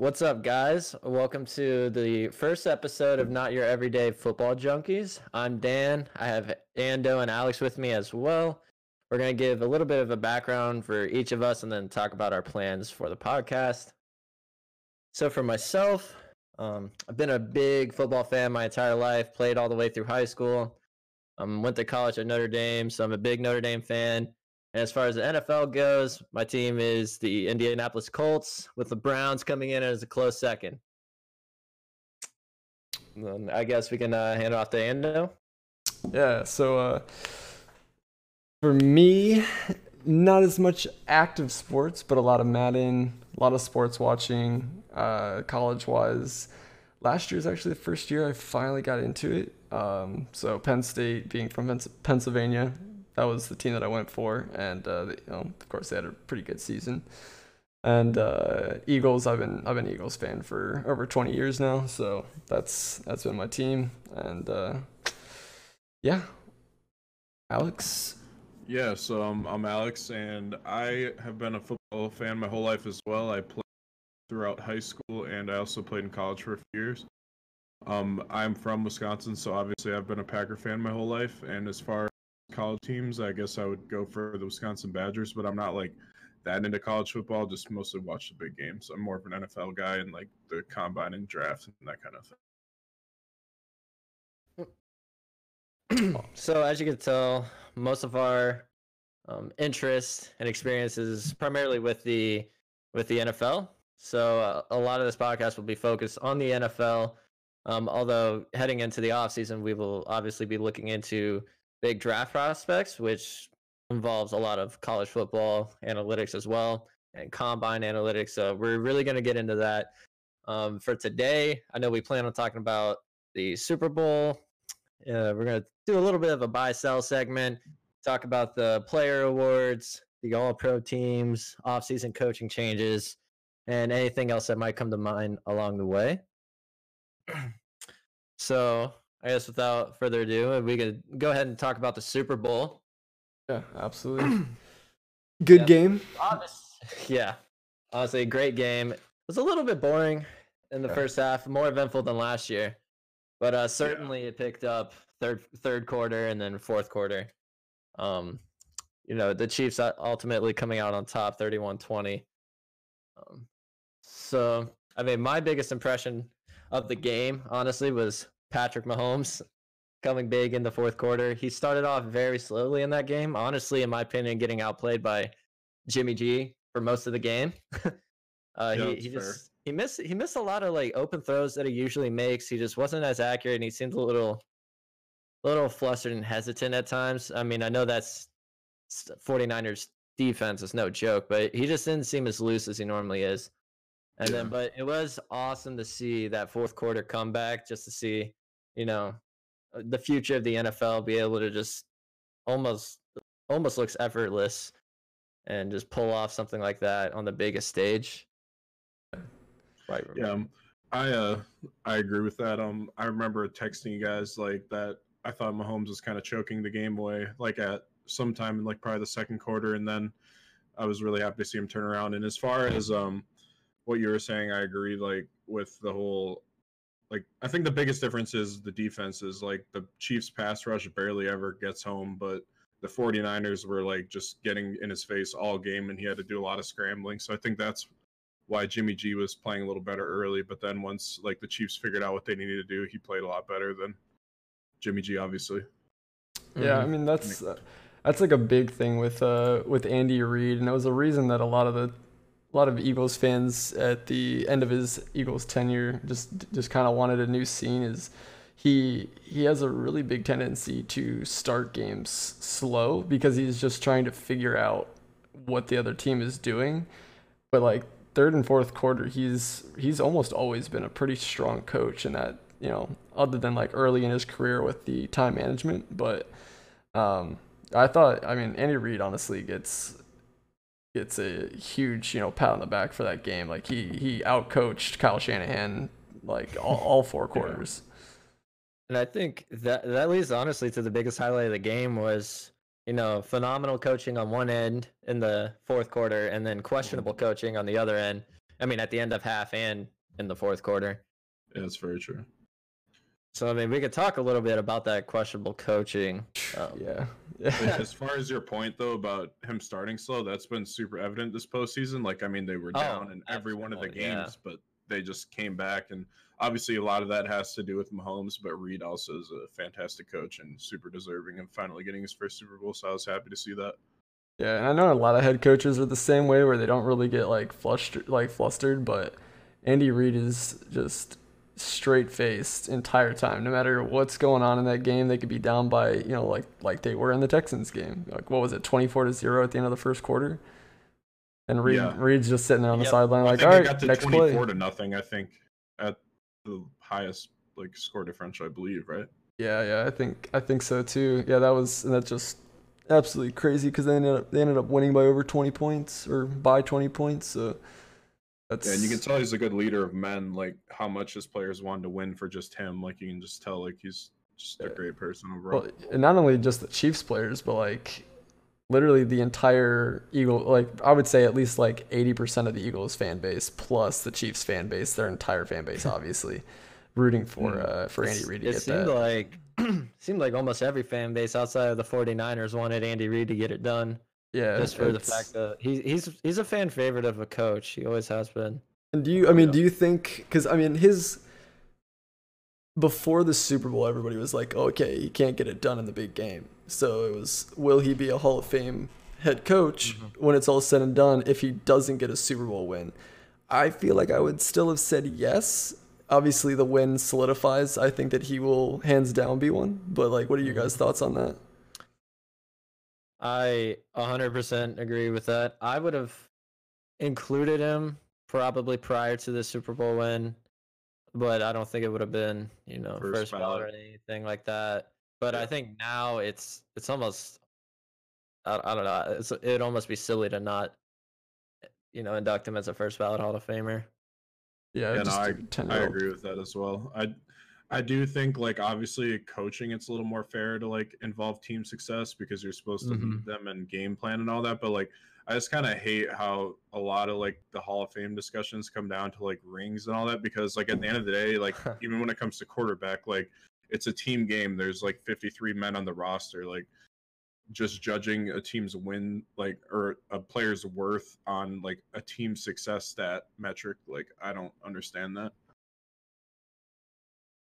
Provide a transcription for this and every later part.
What's up, guys? Welcome to the first episode of Not Your Everyday Football Junkies. I'm Dan. I have Ando and Alex with me as well. We're going to give a little bit of a background for each of us and then talk about our plans for the podcast. So, for myself, um, I've been a big football fan my entire life, played all the way through high school. Um, went to college at Notre Dame, so I'm a big Notre Dame fan. And as far as the NFL goes, my team is the Indianapolis Colts, with the Browns coming in as a close second. Then I guess we can uh, hand it off to Ando. Yeah, so uh, for me, not as much active sports, but a lot of Madden, a lot of sports watching, uh, college wise. Last year is actually the first year I finally got into it. Um, so Penn State, being from Pennsylvania, that was the team that I went for, and uh, you know, of course, they had a pretty good season. And uh, Eagles, I've been I've been Eagles fan for over 20 years now, so that's that's been my team. And uh, yeah, Alex. Yeah, so I'm Alex, and I have been a football fan my whole life as well. I played throughout high school, and I also played in college for a few years. Um, I'm from Wisconsin, so obviously I've been a Packer fan my whole life. And as far college teams, I guess I would go for the Wisconsin Badgers, but I'm not like that into college football. Just mostly watch the big games. I'm more of an NFL guy and like the combine and draft and that kind of thing. so as you can tell, most of our um, interest and experiences primarily with the with the NFL. So uh, a lot of this podcast will be focused on the NFL. Um, although heading into the off season, we will obviously be looking into big draft prospects, which involves a lot of college football analytics as well and combine analytics. So we're really going to get into that. Um, for today, I know we plan on talking about the Super Bowl. Uh, we're going to do a little bit of a buy sell segment, talk about the player awards, the all pro teams, off-season coaching changes, and anything else that might come to mind along the way. so I guess without further ado, we could go ahead and talk about the Super Bowl. Yeah, absolutely. Good yeah. game. Yeah, honestly, great game. It was a little bit boring in the yeah. first half, more eventful than last year, but uh, certainly yeah. it picked up third third quarter and then fourth quarter. Um, you know, the Chiefs ultimately coming out on top, 31-20. Um, so, I mean, my biggest impression of the game, honestly, was Patrick Mahomes coming big in the fourth quarter. He started off very slowly in that game. Honestly, in my opinion, getting outplayed by Jimmy G for most of the game. uh, yeah, he, he just he missed he missed a lot of like open throws that he usually makes. He just wasn't as accurate, and he seemed a little little flustered and hesitant at times. I mean, I know that's 49ers defense is no joke, but he just didn't seem as loose as he normally is. And yeah. then, but it was awesome to see that fourth quarter comeback, just to see you know, uh, the future of the NFL be able to just almost almost looks effortless and just pull off something like that on the biggest stage. Right. Yeah. Um, I uh I agree with that. Um I remember texting you guys like that I thought Mahomes was kind of choking the game away like at sometime in like probably the second quarter and then I was really happy to see him turn around. And as far as um what you were saying, I agree like with the whole like I think the biggest difference is the defense is like the Chiefs pass rush barely ever gets home, but the 49ers were like just getting in his face all game and he had to do a lot of scrambling. So I think that's why Jimmy G was playing a little better early, but then once like the Chiefs figured out what they needed to do, he played a lot better than Jimmy G obviously. Yeah, I mm-hmm. mean that's uh, that's like a big thing with uh with Andy Reid and it was a reason that a lot of the a lot of Eagles fans at the end of his Eagles tenure just just kind of wanted a new scene. Is he he has a really big tendency to start games slow because he's just trying to figure out what the other team is doing. But like third and fourth quarter, he's he's almost always been a pretty strong coach in that you know other than like early in his career with the time management, but. Um, I thought, I mean, Andy Reid honestly gets gets a huge, you know, pat on the back for that game. Like he he outcoached Kyle Shanahan like all, all four quarters. And I think that that leads honestly to the biggest highlight of the game was you know phenomenal coaching on one end in the fourth quarter, and then questionable mm-hmm. coaching on the other end I mean, at the end of half and in the fourth quarter. Yeah, that's very true. So I mean, we could talk a little bit about that questionable coaching. Um, yeah. as far as your point though about him starting slow, that's been super evident this postseason. Like, I mean, they were oh, down oh, in every one of the games, yeah. but they just came back, and obviously a lot of that has to do with Mahomes. But Reid also is a fantastic coach and super deserving of finally getting his first Super Bowl. So I was happy to see that. Yeah, and I know a lot of head coaches are the same way, where they don't really get like flustered, like flustered, but Andy Reid is just straight faced entire time. No matter what's going on in that game, they could be down by you know like like they were in the Texans game. Like what was it, twenty four to zero at the end of the first quarter? And Reid yeah. Reid's just sitting there on the yep. sideline like, all right, got to next 24 play. to nothing. I think at the highest like score differential, I believe, right? Yeah, yeah, I think I think so too. Yeah, that was and that's just absolutely crazy because they ended up they ended up winning by over twenty points or by twenty points. So that's yeah, and you can tell he's a good leader of men. Like how much his players wanted to win for just him. Like you can just tell, like he's just a great person overall. Well, and not only just the Chiefs players, but like literally the entire Eagle. Like I would say at least like eighty percent of the Eagles fan base plus the Chiefs fan base, their entire fan base, obviously, rooting for hmm. uh, for Andy Reid to it get seemed that. like seemed like almost every fan base outside of the 49ers wanted Andy Reid to get it done. Yeah, just for the fact that he's he's he's a fan favorite of a coach. He always has been. And do you? I mean, yeah. do you think? Because I mean, his before the Super Bowl, everybody was like, oh, "Okay, he can't get it done in the big game." So it was, will he be a Hall of Fame head coach mm-hmm. when it's all said and done if he doesn't get a Super Bowl win? I feel like I would still have said yes. Obviously, the win solidifies. I think that he will hands down be one. But like, what are your guys' mm-hmm. thoughts on that? I 100% agree with that. I would have included him probably prior to the Super Bowl win, but I don't think it would have been, you know, first, first ballot or anything like that. But yeah. I think now it's it's almost I, I don't know, it's it'd almost be silly to not you know, induct him as a first ballot Hall of Famer. Yeah, yeah no, I, I agree with that as well. I I do think like obviously coaching it's a little more fair to like involve team success because you're supposed to mm-hmm. lead them and game plan and all that. But like I just kind of hate how a lot of like the Hall of Fame discussions come down to like rings and all that because like at the end of the day, like even when it comes to quarterback, like it's a team game. There's like 53 men on the roster. Like just judging a team's win like or a player's worth on like a team success stat metric, like I don't understand that.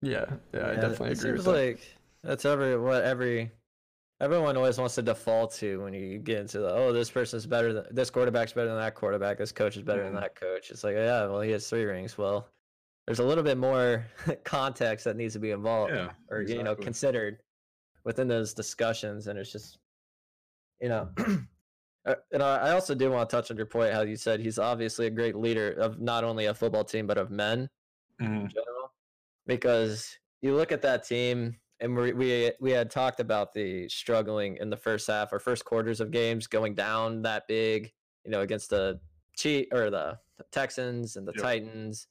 Yeah, yeah, I definitely it agree seems with like that. that's every what every everyone always wants to default to when you get into the oh this person's better than this quarterback's better than that quarterback this coach is better mm-hmm. than that coach it's like yeah well he has three rings well there's a little bit more context that needs to be involved yeah, or exactly. you know considered within those discussions and it's just you know uh, and I also do want to touch on your point how you said he's obviously a great leader of not only a football team but of men mm-hmm. in general because you look at that team and we, we we had talked about the struggling in the first half or first quarters of games going down that big you know against the cheat or the texans and the yep. titans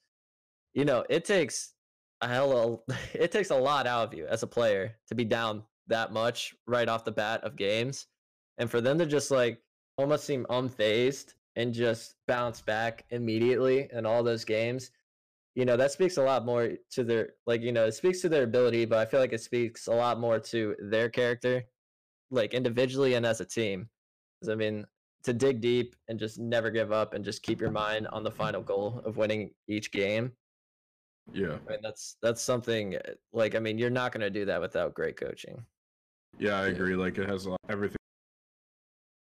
you know it takes a hell of it takes a lot out of you as a player to be down that much right off the bat of games and for them to just like almost seem unfazed and just bounce back immediately in all those games you know that speaks a lot more to their like you know it speaks to their ability but i feel like it speaks a lot more to their character like individually and as a team. Because i mean to dig deep and just never give up and just keep your mind on the final goal of winning each game. Yeah. I mean that's that's something eh, like i mean you're not going to do that without great coaching. Yeah i agree like it has everything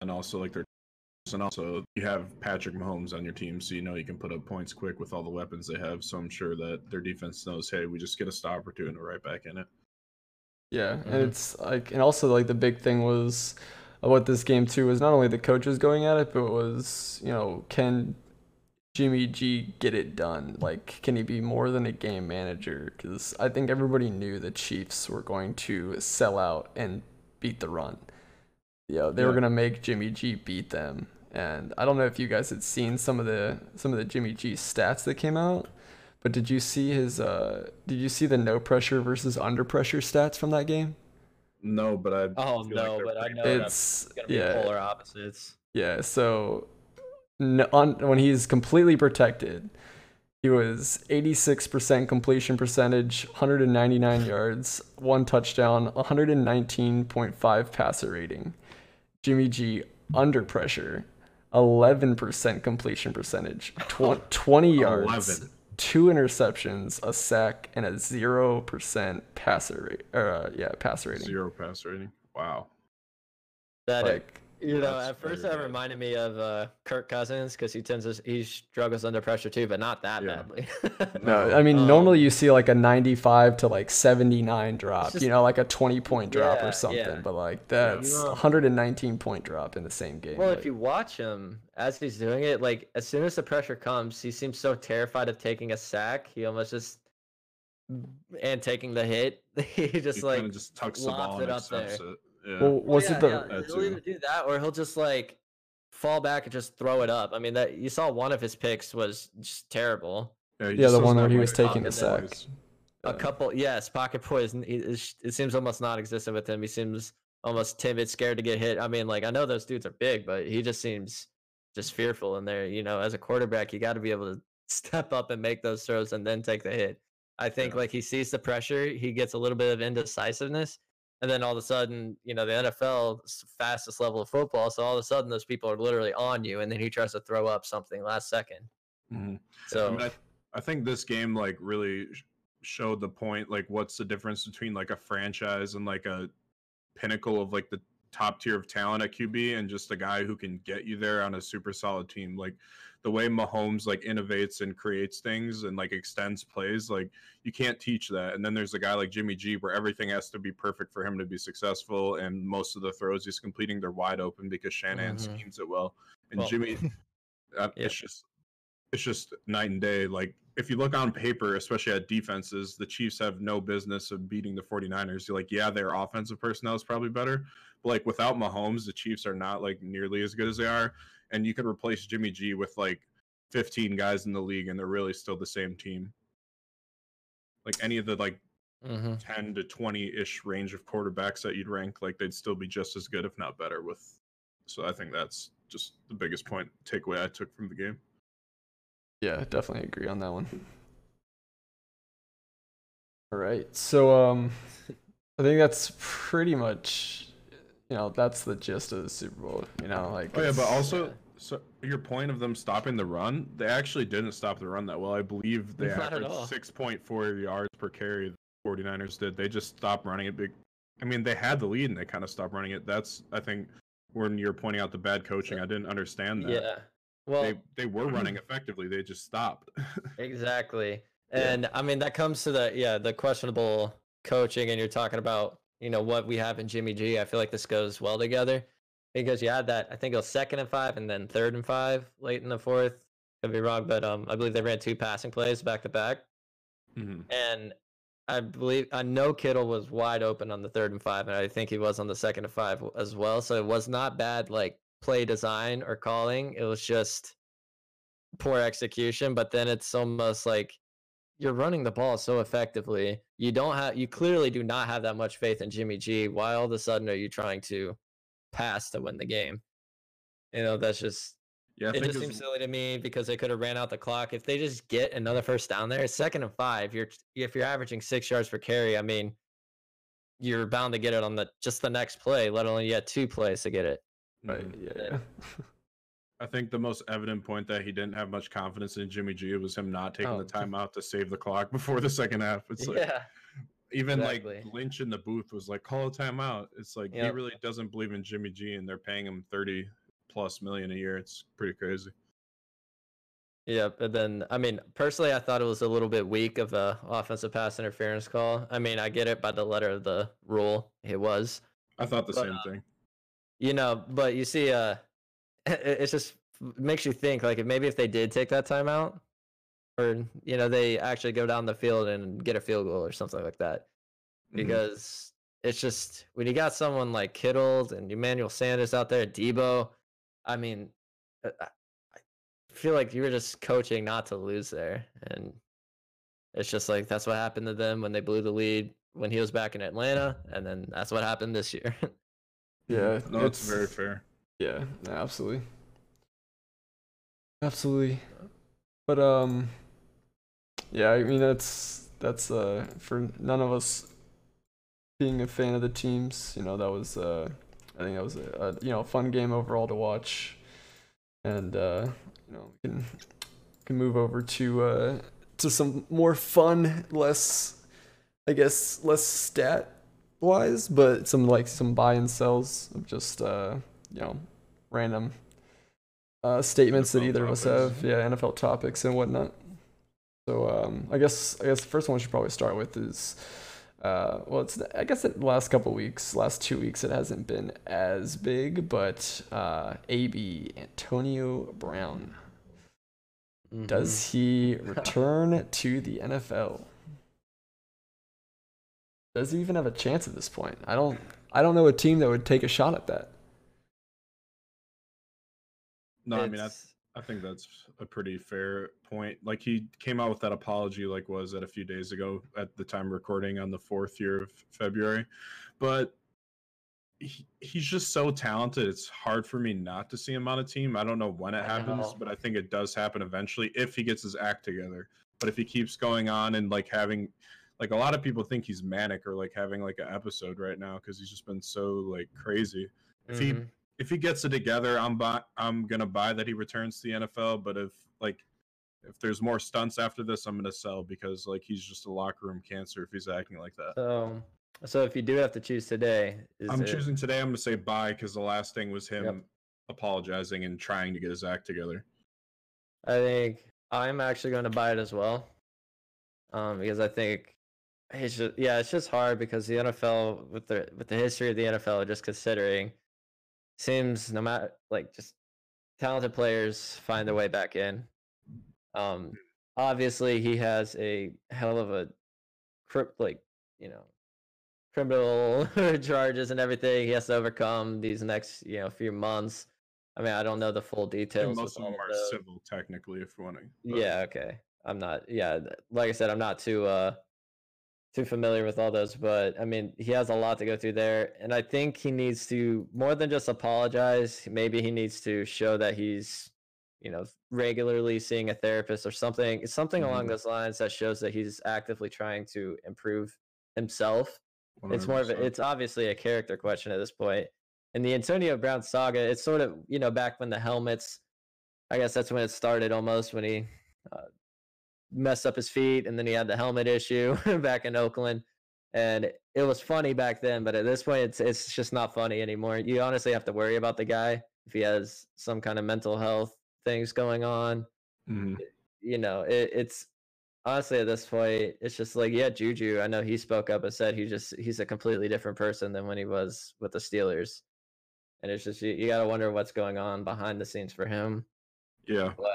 and also like their and also you have Patrick Mahomes on your team, so you know you can put up points quick with all the weapons they have. So I'm sure that their defense knows, hey, we just get a stop or two and we're right back in it. Yeah, mm-hmm. and it's like, and also like the big thing was what this game too was not only the coaches going at it, but it was you know can Jimmy G get it done? Like, can he be more than a game manager? Because I think everybody knew the Chiefs were going to sell out and beat the run. Yeah, they yeah. were gonna make Jimmy G beat them, and I don't know if you guys had seen some of the some of the Jimmy G stats that came out, but did you see his uh did you see the no pressure versus under pressure stats from that game? No, but I Oh no, like but I know it's gonna be yeah. polar opposites. Yeah, so on, when he's completely protected, he was 86% completion percentage, 199 yards, one touchdown, 119.5 passer rating. Jimmy G under pressure, 11% completion percentage, tw- 20 yards, 11. two interceptions, a sack, and a 0% passer rate. Uh, yeah, passer rating. Zero passer rating. Wow. That like, you know, at first that reminded me of uh, Kirk Cousins because he tends to he struggles under pressure too, but not that yeah. badly. no, I mean um, normally you see like a 95 to like 79 drop, just, you know, like a 20 point drop yeah, or something, yeah. but like that's yeah, 119 point drop in the same game. Well, like, if you watch him as he's doing it, like as soon as the pressure comes, he seems so terrified of taking a sack. He almost just and taking the hit, he just he like just tucks the ball it up there. It. Yeah. Well, oh, was yeah, it the? Yeah. He'll either do that or he'll just like fall back and just throw it up. I mean, that you saw one of his picks was just terrible. Yeah, yeah the one where he was taking a sack. A couple, yes, pocket poison. It, it seems almost non-existent with him. He seems almost timid, scared to get hit. I mean, like I know those dudes are big, but he just seems just fearful in there. You know, as a quarterback, you got to be able to step up and make those throws and then take the hit. I think yeah. like he sees the pressure, he gets a little bit of indecisiveness, and then all of a sudden, you know, the NFL fastest level of football. So all of a sudden, those people are literally on you, and then he tries to throw up something last 2nd mm-hmm. So I, mean, I, I, think this game like really showed the point. Like, what's the difference between like a franchise and like a pinnacle of like the top tier of talent at QB and just a guy who can get you there on a super solid team. Like the way Mahomes like innovates and creates things and like extends plays, like you can't teach that. And then there's a guy like Jimmy G where everything has to be perfect for him to be successful. And most of the throws he's completing, they're wide open because Shanahan mm-hmm. schemes it well. And well, Jimmy, uh, yeah. it's just it's just night and day. Like if you look on paper, especially at defenses, the Chiefs have no business of beating the 49ers. You're like, yeah, their offensive personnel is probably better. But like without Mahomes, the Chiefs are not like nearly as good as they are and you could replace Jimmy G with like 15 guys in the league, and they're really still the same team. Like any of the like mm-hmm. 10 to 20 ish range of quarterbacks that you'd rank, like they'd still be just as good, if not better. With so I think that's just the biggest point takeaway I took from the game. Yeah, definitely agree on that one. All right, so um, I think that's pretty much you know that's the gist of the Super Bowl. You know, like oh yeah, but also so your point of them stopping the run, they actually didn't stop the run that well. I believe they Not averaged six point four yards per carry. The 49ers did. They just stopped running it big. I mean, they had the lead and they kind of stopped running it. That's I think when you're pointing out the bad coaching, I didn't understand that. Yeah. Well, they they were running effectively. They just stopped. exactly. And yeah. I mean that comes to the yeah the questionable coaching, and you're talking about you know what we have in Jimmy G. I feel like this goes well together because you had that. I think it was second and five, and then third and five late in the fourth. Could be wrong, but um, I believe they ran two passing plays back to back, mm-hmm. and I believe I know Kittle was wide open on the third and five, and I think he was on the second and five as well. So it was not bad like play design or calling. It was just poor execution. But then it's almost like you're running the ball so effectively. You don't have you clearly do not have that much faith in Jimmy G. Why all of a sudden are you trying to pass to win the game? You know, that's just yeah, it just seems silly to me because they could have ran out the clock. If they just get another first down there, second and five, you're if you're averaging six yards per carry, I mean, you're bound to get it on the just the next play, let alone you had two plays to get it. Right. Yeah. yeah. I think the most evident point that he didn't have much confidence in Jimmy G was him not taking oh. the timeout to save the clock before the second half. It's like yeah, even exactly. like Lynch in the booth was like, call a timeout. It's like yep. he really doesn't believe in Jimmy G and they're paying him 30 plus million a year. It's pretty crazy. Yeah, but then I mean, personally, I thought it was a little bit weak of a offensive pass interference call. I mean, I get it by the letter of the rule, it was. I thought the but, same uh, thing. You know, but you see, uh, it's just makes you think like if maybe if they did take that timeout or you know they actually go down the field and get a field goal or something like that mm-hmm. because mm-hmm. it's just when you got someone like Kittle and Emmanuel Sanders out there, Deebo, I mean, uh, I feel like you were just coaching not to lose there, and it's just like that's what happened to them when they blew the lead when he was back in Atlanta, and then that's what happened this year. yeah, no, it's very fair. Yeah, absolutely. Absolutely. But um yeah, I mean that's that's uh for none of us being a fan of the teams, you know, that was uh I think that was a, a you know, fun game overall to watch. And uh you know, we can can move over to uh to some more fun, less I guess less stat wise, but some like some buy and sells of just uh you know random uh, statements NFL that either topics. of us have. Yeah, NFL topics and whatnot. So um, I guess I guess the first one we should probably start with is uh, well, it's I guess the last couple weeks, last two weeks, it hasn't been as big, but uh, AB Antonio Brown. Mm-hmm. Does he return to the NFL? Does he even have a chance at this point? I don't. I don't know a team that would take a shot at that. No, it's... I mean, I, I think that's a pretty fair point. Like he came out with that apology, like was it a few days ago at the time recording on the fourth year of February, but he, he's just so talented. It's hard for me not to see him on a team. I don't know when it happens, but I think it does happen eventually if he gets his act together. But if he keeps going on and like having like a lot of people think he's manic or like having like an episode right now because he's just been so like crazy. If mm-hmm. he if he gets it together, I'm buy I'm gonna buy that he returns to the NFL. But if like if there's more stunts after this, I'm gonna sell because like he's just a locker room cancer if he's acting like that. So so if you do have to choose today, I'm it... choosing today. I'm gonna say buy because the last thing was him yep. apologizing and trying to get his act together. I think I'm actually going to buy it as well, um, because I think it's just yeah, it's just hard because the NFL with the with the history of the NFL, just considering seems no matter like just talented players find their way back in. Um, obviously he has a hell of a crypt like you know criminal charges and everything he has to overcome these next you know few months. I mean, I don't know the full details. most of them are civil, technically, if you want to. Yeah. Okay. I'm not. Yeah. Like I said, I'm not too uh too familiar with all those, but I mean, he has a lot to go through there. And I think he needs to, more than just apologize, maybe he needs to show that he's, you know, regularly seeing a therapist or something, It's something mm-hmm. along those lines that shows that he's actively trying to improve himself. 100%. It's more of a, it's obviously a character question at this point. And the Antonio Brown saga, it's sort of, you know, back when the helmets, I guess that's when it started almost when he uh, messed up his feet, and then he had the helmet issue back in Oakland. And it was funny back then, but at this point, it's it's just not funny anymore. You honestly have to worry about the guy if he has some kind of mental health things going on. Mm-hmm. You know, it, it's honestly at this point, it's just like yeah, Juju. I know he spoke up and said he just he's a completely different person than when he was with the Steelers, and it's just you, you got to wonder what's going on behind the scenes for him. Yeah, but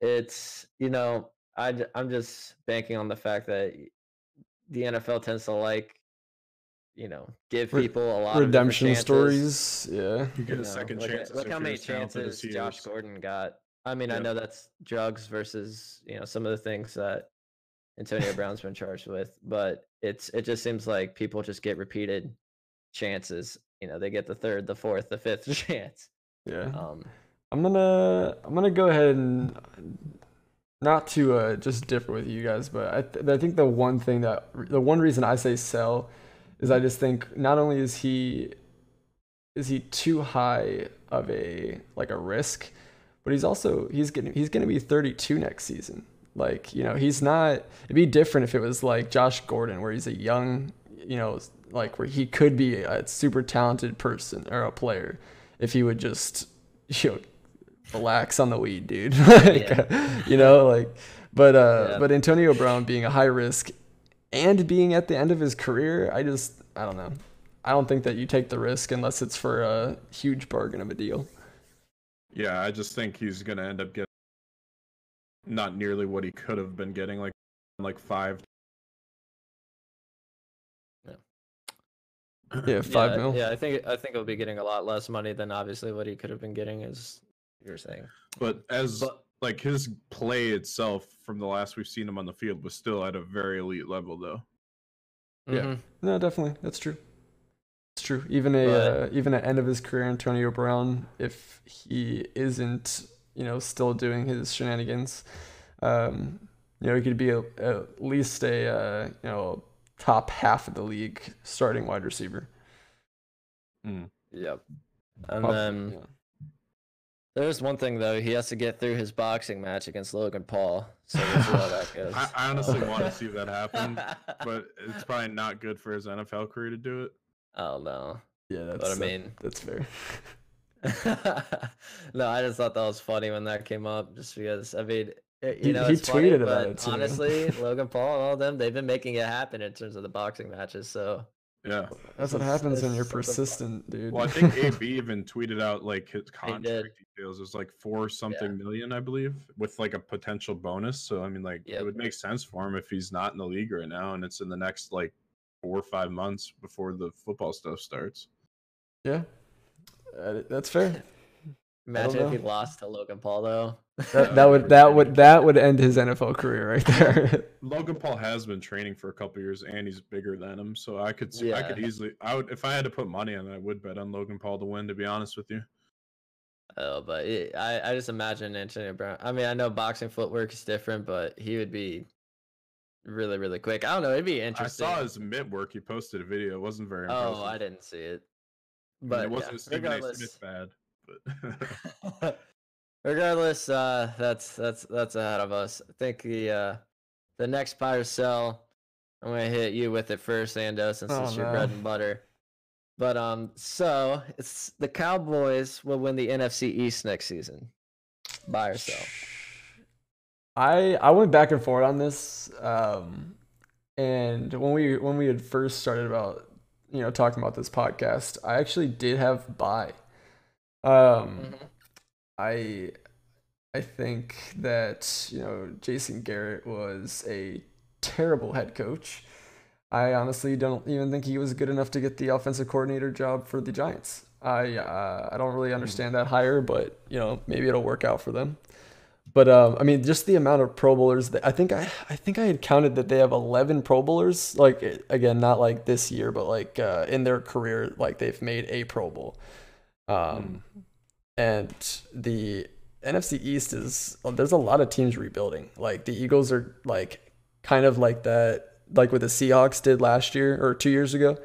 it's you know I, I'm just banking on the fact that the NFL tends to like, you know, give people a lot of redemption of stories. Yeah, you get you a know, second look chance. At, look how many chances Josh Gordon got. I mean, I know that's drugs versus you know some of the things that Antonio Brown's been charged with, but it's it just seems like people just get repeated chances. You know, they get the third, the fourth, the fifth chance. Yeah. Um, I'm gonna I'm gonna go ahead and not to uh, just differ with you guys, but I, th- I think the one thing that the one reason I say sell is I just think not only is he is he too high of a like a risk, but he's also he's getting he's going to be 32 next season. Like you know he's not. It'd be different if it was like Josh Gordon, where he's a young, you know, like where he could be a super talented person or a player if he would just you know relax on the weed, dude. like, yeah. you know, like, but uh, yeah. but Antonio Brown being a high risk and being at the end of his career, I just, I don't know. I don't think that you take the risk unless it's for a huge bargain of a deal. Yeah, I just think he's gonna end up getting not nearly what he could have been getting, like like five. Yeah, yeah five yeah, mil. Yeah, I think I think he'll be getting a lot less money than obviously what he could have been getting is you're saying. But as but, like his play itself from the last we've seen him on the field was still at a very elite level though. Yeah. Mm-hmm. No, definitely. That's true. It's true. Even a but, uh, even at end of his career, Antonio Brown, if he isn't you know, still doing his shenanigans. Um, you know, he could be a, at least a uh, you know top half of the league starting wide receiver. Mm. Yep. And then yeah. There's one thing though, he has to get through his boxing match against Logan Paul. So we'll see how that goes. I, I honestly want to see that happen, but it's probably not good for his NFL career to do it. Oh no. Yeah, that's what I mean. That's fair. no, I just thought that was funny when that came up, just because I mean, eh, you know, he, he tweeted funny, about it too. Honestly, Logan Paul and all of them, they've been making it happen in terms of the boxing matches. So yeah, that's what happens when you're persistent, dude. Well, I think AB even tweeted out like his contract details. It was like four something yeah. million, I believe, with like a potential bonus. So I mean, like yep. it would make sense for him if he's not in the league right now, and it's in the next like four or five months before the football stuff starts. Yeah, that's fair. Imagine if he lost to Logan Paul though. That, that would that would that would end his NFL career right there. Logan Paul has been training for a couple years, and he's bigger than him, so I could see, yeah. I could easily, I would if I had to put money on it, I would bet on Logan Paul to win. To be honest with you. Oh, but it, I I just imagine Antonio Brown. I mean, I know boxing footwork is different, but he would be really really quick. I don't know. It'd be interesting. I saw his mitt work. He posted a video. It wasn't very. Oh. I didn't see it. But it wasn't yeah, Stephen A. Smith bad but regardless, uh, that's that's that's ahead of us. I think the uh, the next buy or sell, I'm gonna hit you with it first, Ando, since oh, it's your no. bread and butter. But um, so it's the Cowboys will win the NFC East next season. Buy or sell? I I went back and forth on this, um, and when we when we had first started about you know talking about this podcast, I actually did have buy. Um, mm-hmm. I I think that you know Jason Garrett was a terrible head coach. I honestly don't even think he was good enough to get the offensive coordinator job for the Giants. I uh, I don't really mm-hmm. understand that hire, but you know maybe it'll work out for them. But um, I mean, just the amount of Pro Bowlers. That, I think I I think I had counted that they have eleven Pro Bowlers. Like again, not like this year, but like uh, in their career, like they've made a Pro Bowl. Um, mm. And the NFC East is there's a lot of teams rebuilding. Like the Eagles are like kind of like that, like what the Seahawks did last year or two years ago,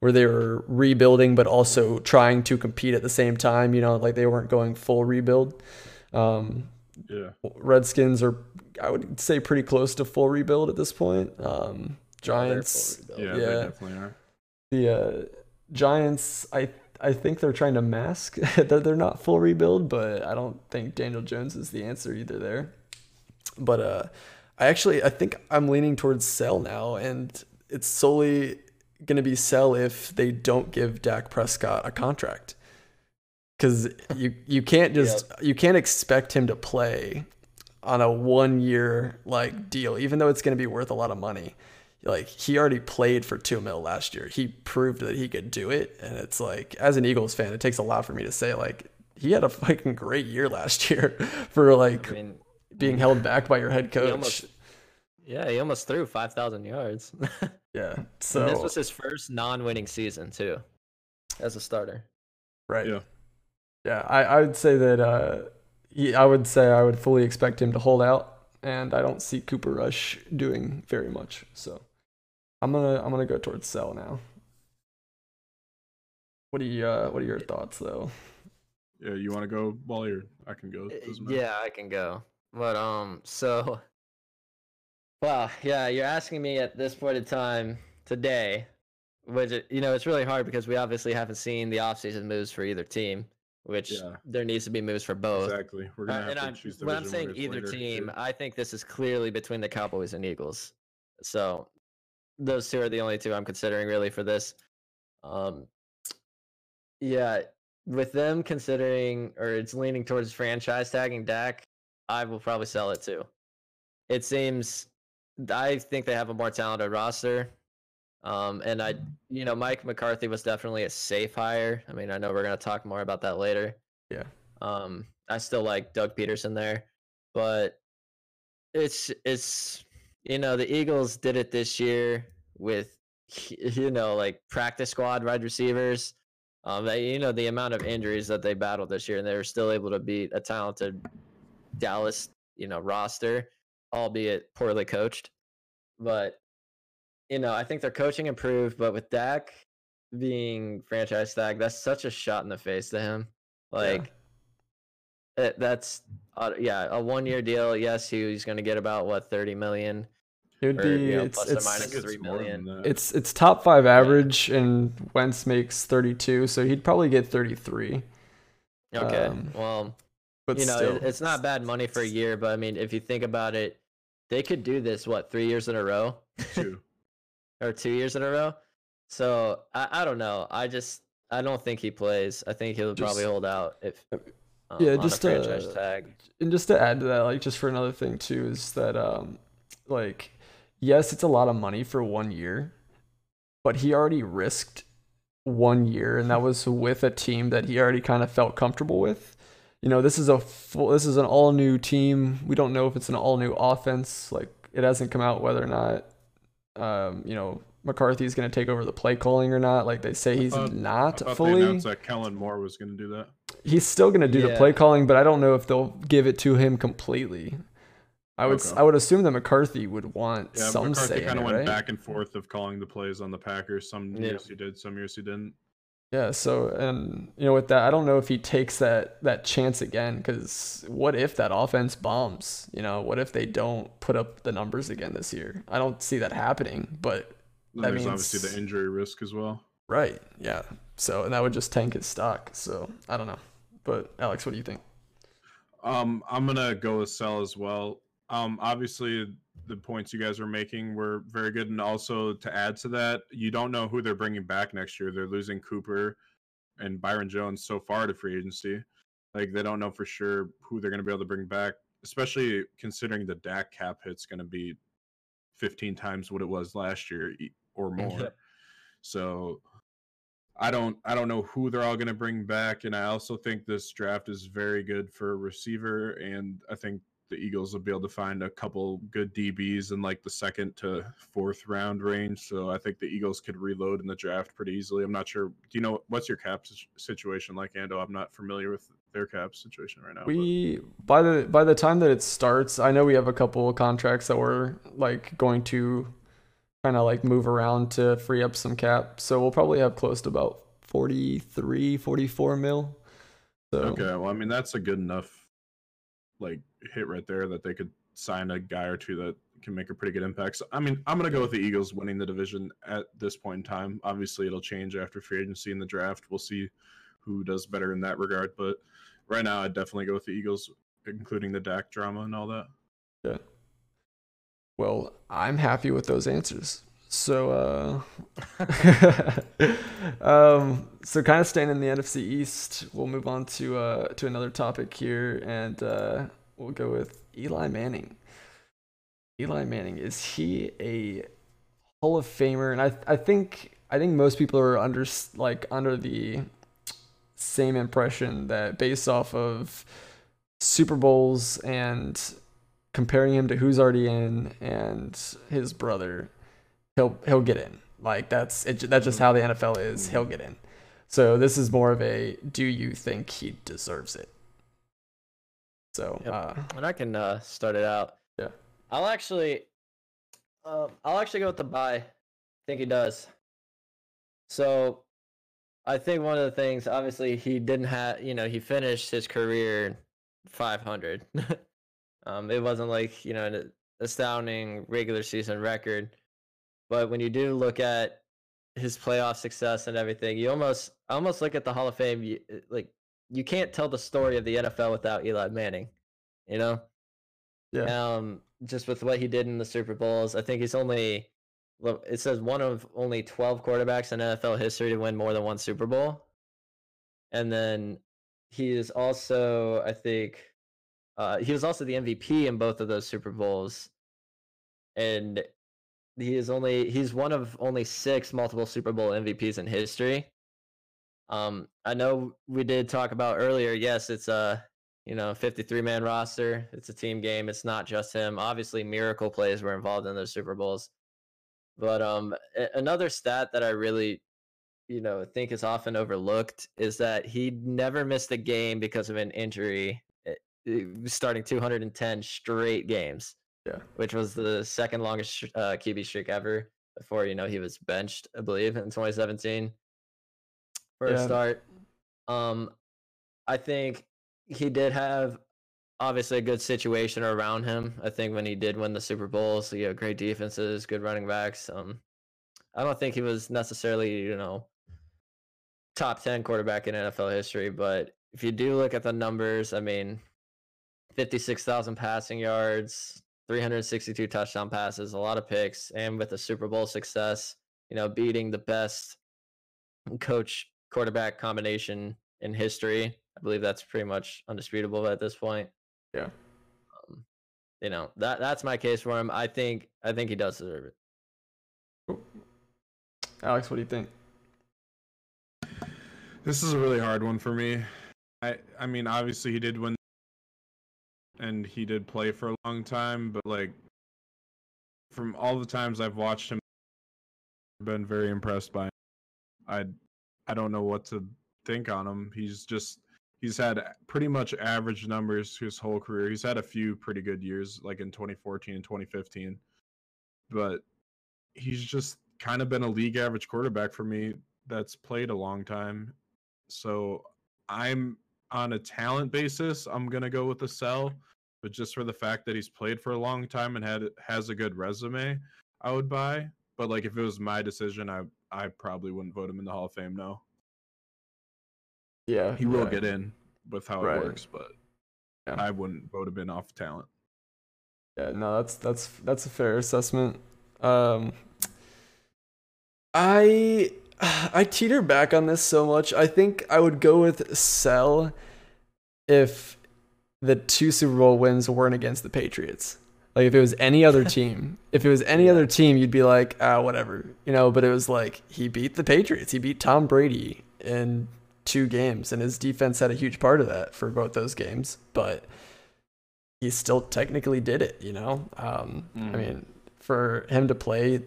where they were rebuilding but also trying to compete at the same time. You know, like they weren't going full rebuild. Um, yeah, Redskins are I would say pretty close to full rebuild at this point. Um, Giants, yeah, yeah, definitely are. The uh, Giants, I I think they're trying to mask that they're not full rebuild, but I don't think Daniel Jones is the answer either there. But uh, I actually I think I'm leaning towards sell now, and it's solely going to be sell if they don't give Dak Prescott a contract, because you you can't just you can't expect him to play on a one year like deal, even though it's going to be worth a lot of money like he already played for two mil last year. He proved that he could do it, and it's like as an Eagles fan, it takes a lot for me to say like he had a fucking great year last year for like I mean, being held back by your head coach. He almost, yeah, he almost threw five thousand yards. yeah, so and this was his first non-winning season too, as a starter. Right. Yeah. Yeah, I, I would say that uh, he, I would say I would fully expect him to hold out, and I don't see Cooper Rush doing very much. So. I'm gonna I'm gonna go towards sell now. What are you uh, What are your thoughts though? Yeah, you want to go while you're? I can go. Yeah, I can go. But um, so, well, yeah, you're asking me at this point in time today, which you know it's really hard because we obviously haven't seen the offseason moves for either team, which yeah. there needs to be moves for both. Exactly. We're gonna uh, have to I'm, choose when I'm saying either team, too. I think this is clearly between the Cowboys and Eagles. So those two are the only two I'm considering really for this. Um, yeah, with them considering or it's leaning towards franchise tagging Dak, I will probably sell it too. It seems I think they have a more talented roster. Um, and I, you know, Mike McCarthy was definitely a safe hire. I mean, I know we're gonna talk more about that later. Yeah. Um, I still like Doug Pederson there, but it's it's you know, the Eagles did it this year with, you know, like practice squad wide receivers. Um, they, you know, the amount of injuries that they battled this year, and they were still able to beat a talented Dallas, you know, roster, albeit poorly coached. But you know, I think their coaching improved, but with Dak being franchise tag, that's such a shot in the face to him. Like yeah. It, that's uh, yeah, a one year deal. Yes, he, he's going to get about what thirty million. It would or, be you know, it's, plus it's, or minus three million. It's it's top five average, yeah. and Wentz makes thirty two, so he'd probably get thirty three. Okay, um, well, but you know, it, it's not bad money for a year, but I mean, if you think about it, they could do this what three years in a row, two, or two years in a row. So I, I don't know. I just I don't think he plays. I think he'll just, probably hold out if um, yeah, just to. And just to add to that, like just for another thing too, is that um like yes, it's a lot of money for one year, but he already risked one year, and that was with a team that he already kind of felt comfortable with. You know, this is a full, this is an all new team. We don't know if it's an all new offense. Like it hasn't come out whether or not, um, you know, McCarthy's going to take over the play calling or not. Like they say he's thought, not I fully. They announced that Kellen Moore was going to do that. He's still going to do yeah. the play calling, but I don't know if they'll give it to him completely. I would okay. I would assume that McCarthy would want yeah, some McCarthy say. kind of went right? back and forth of calling the plays on the Packers. Some yeah. years he did, some years he didn't. Yeah. So and you know with that, I don't know if he takes that that chance again because what if that offense bombs? You know, what if they don't put up the numbers again this year? I don't see that happening, but that there's means, obviously the injury risk as well. Right. Yeah. So and that would just tank his stock. So I don't know. But Alex, what do you think? Um, I'm gonna go with sell as well. Um, obviously the points you guys were making were very good, and also to add to that, you don't know who they're bringing back next year. They're losing Cooper and Byron Jones so far to free agency. Like they don't know for sure who they're going to be able to bring back, especially considering the Dak cap hit's going to be 15 times what it was last year or more. So I don't I don't know who they're all going to bring back and I also think this draft is very good for a receiver and I think the Eagles will be able to find a couple good DBs in like the second to fourth round range. So I think the Eagles could reload in the draft pretty easily. I'm not sure. Do you know what's your cap situation like, Ando? I'm not familiar with their cap situation right now. We but. by the by the time that it starts, I know we have a couple of contracts that we're like going to kind of like move around to free up some cap. So we'll probably have close to about 43, 44 mil. So. Okay, well, I mean that's a good enough like hit right there that they could sign a guy or two that can make a pretty good impact. So, I mean, I'm going to go with the Eagles winning the division at this point in time. Obviously, it'll change after free agency and the draft. We'll see who does better in that regard. But right now, I'd definitely go with the Eagles, including the Dak drama and all that. Yeah. Well, I'm happy with those answers. So, uh, um, so kind of staying in the NFC East, we'll move on to uh, to another topic here, and uh, we'll go with Eli Manning. Eli Manning is he a Hall of Famer? And I I think I think most people are under like under the same impression that based off of Super Bowls and comparing him to who's already in and his brother, he'll he'll get in. Like that's it, that's just how the NFL is. He'll get in. So this is more of a do you think he deserves it? So yep. uh, and I can uh, start it out. Yeah. I'll actually um, I'll actually go with the buy. I think he does. So I think one of the things, obviously, he didn't have, you know, he finished his career 500. um, it wasn't like, you know, an astounding regular season record. But when you do look at his playoff success and everything, you almost, almost look at the Hall of Fame, you, like, you can't tell the story of the NFL without Eli Manning, you know? Yeah. Um, just with what he did in the Super Bowls, I think he's only it says one of only 12 quarterbacks in NFL history to win more than one Super Bowl. And then he is also, I think, uh, he was also the MVP in both of those Super Bowls. And he is only, he's one of only six multiple Super Bowl MVPs in history. Um, I know we did talk about earlier. Yes, it's a, you know, 53 man roster. It's a team game. It's not just him. Obviously, miracle plays were involved in those Super Bowls. But um, another stat that I really, you know, think is often overlooked is that he never missed a game because of an injury starting 210 straight games. Yeah, which was the second longest uh, QB streak ever. Before you know he was benched, I believe, in 2017 for yeah. a start. Um, I think he did have obviously a good situation around him. I think when he did win the Super Bowl, so you have great defenses, good running backs. Um, I don't think he was necessarily you know top 10 quarterback in NFL history, but if you do look at the numbers, I mean, 56,000 passing yards, 362 touchdown passes, a lot of picks, and with a Super Bowl success, you know, beating the best coach quarterback combination in history. I believe that's pretty much undisputable at this point. Yeah. Um, you know, that that's my case for him. I think I think he does deserve it. Cool. Alex, what do you think? This is a really hard one for me. I I mean, obviously he did win and he did play for a long time, but like from all the times I've watched him I've been very impressed by him. I I don't know what to think on him. He's just he's had pretty much average numbers his whole career. He's had a few pretty good years like in 2014 and 2015. But he's just kind of been a league average quarterback for me that's played a long time so I'm on a talent basis, I'm gonna go with the sell, but just for the fact that he's played for a long time and had has a good resume, I would buy. But like if it was my decision, I I probably wouldn't vote him in the Hall of Fame. No. Yeah, he will get in with how right. it works, but yeah. I wouldn't vote him in off talent. Yeah, no, that's that's that's a fair assessment. Um, I I teeter back on this so much. I think I would go with sell if the two Super Bowl wins weren't against the Patriots. Like if it was any other team, if it was any other team, you'd be like, ah, whatever, you know. But it was like he beat the Patriots. He beat Tom Brady in two games, and his defense had a huge part of that for both those games. But he still technically did it, you know. Um, mm. I mean, for him to play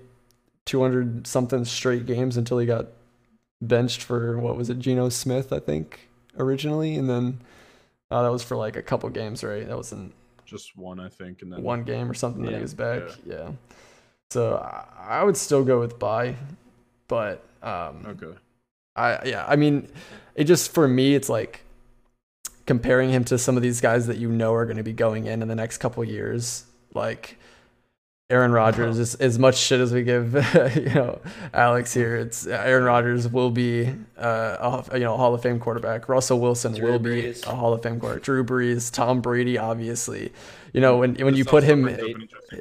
200 something straight games until he got benched for what was it, Geno Smith, I think, originally, and then uh, that was for like a couple games, right? That wasn't just one, I think, and then one game or something yeah, that he was back. Yeah. yeah. So I, I would still go with buy, but um, okay. I yeah, I mean, it just for me, it's like comparing him to some of these guys that you know are going to be going in in the next couple years, like Aaron Rodgers, as, as much shit as we give, you know, Alex here, it's Aaron Rodgers will be uh, a you know Hall of Fame quarterback. Russell Wilson Drew will Brees. be a Hall of Fame quarterback. Drew Brees, Tom Brady, obviously. You know when when you put him,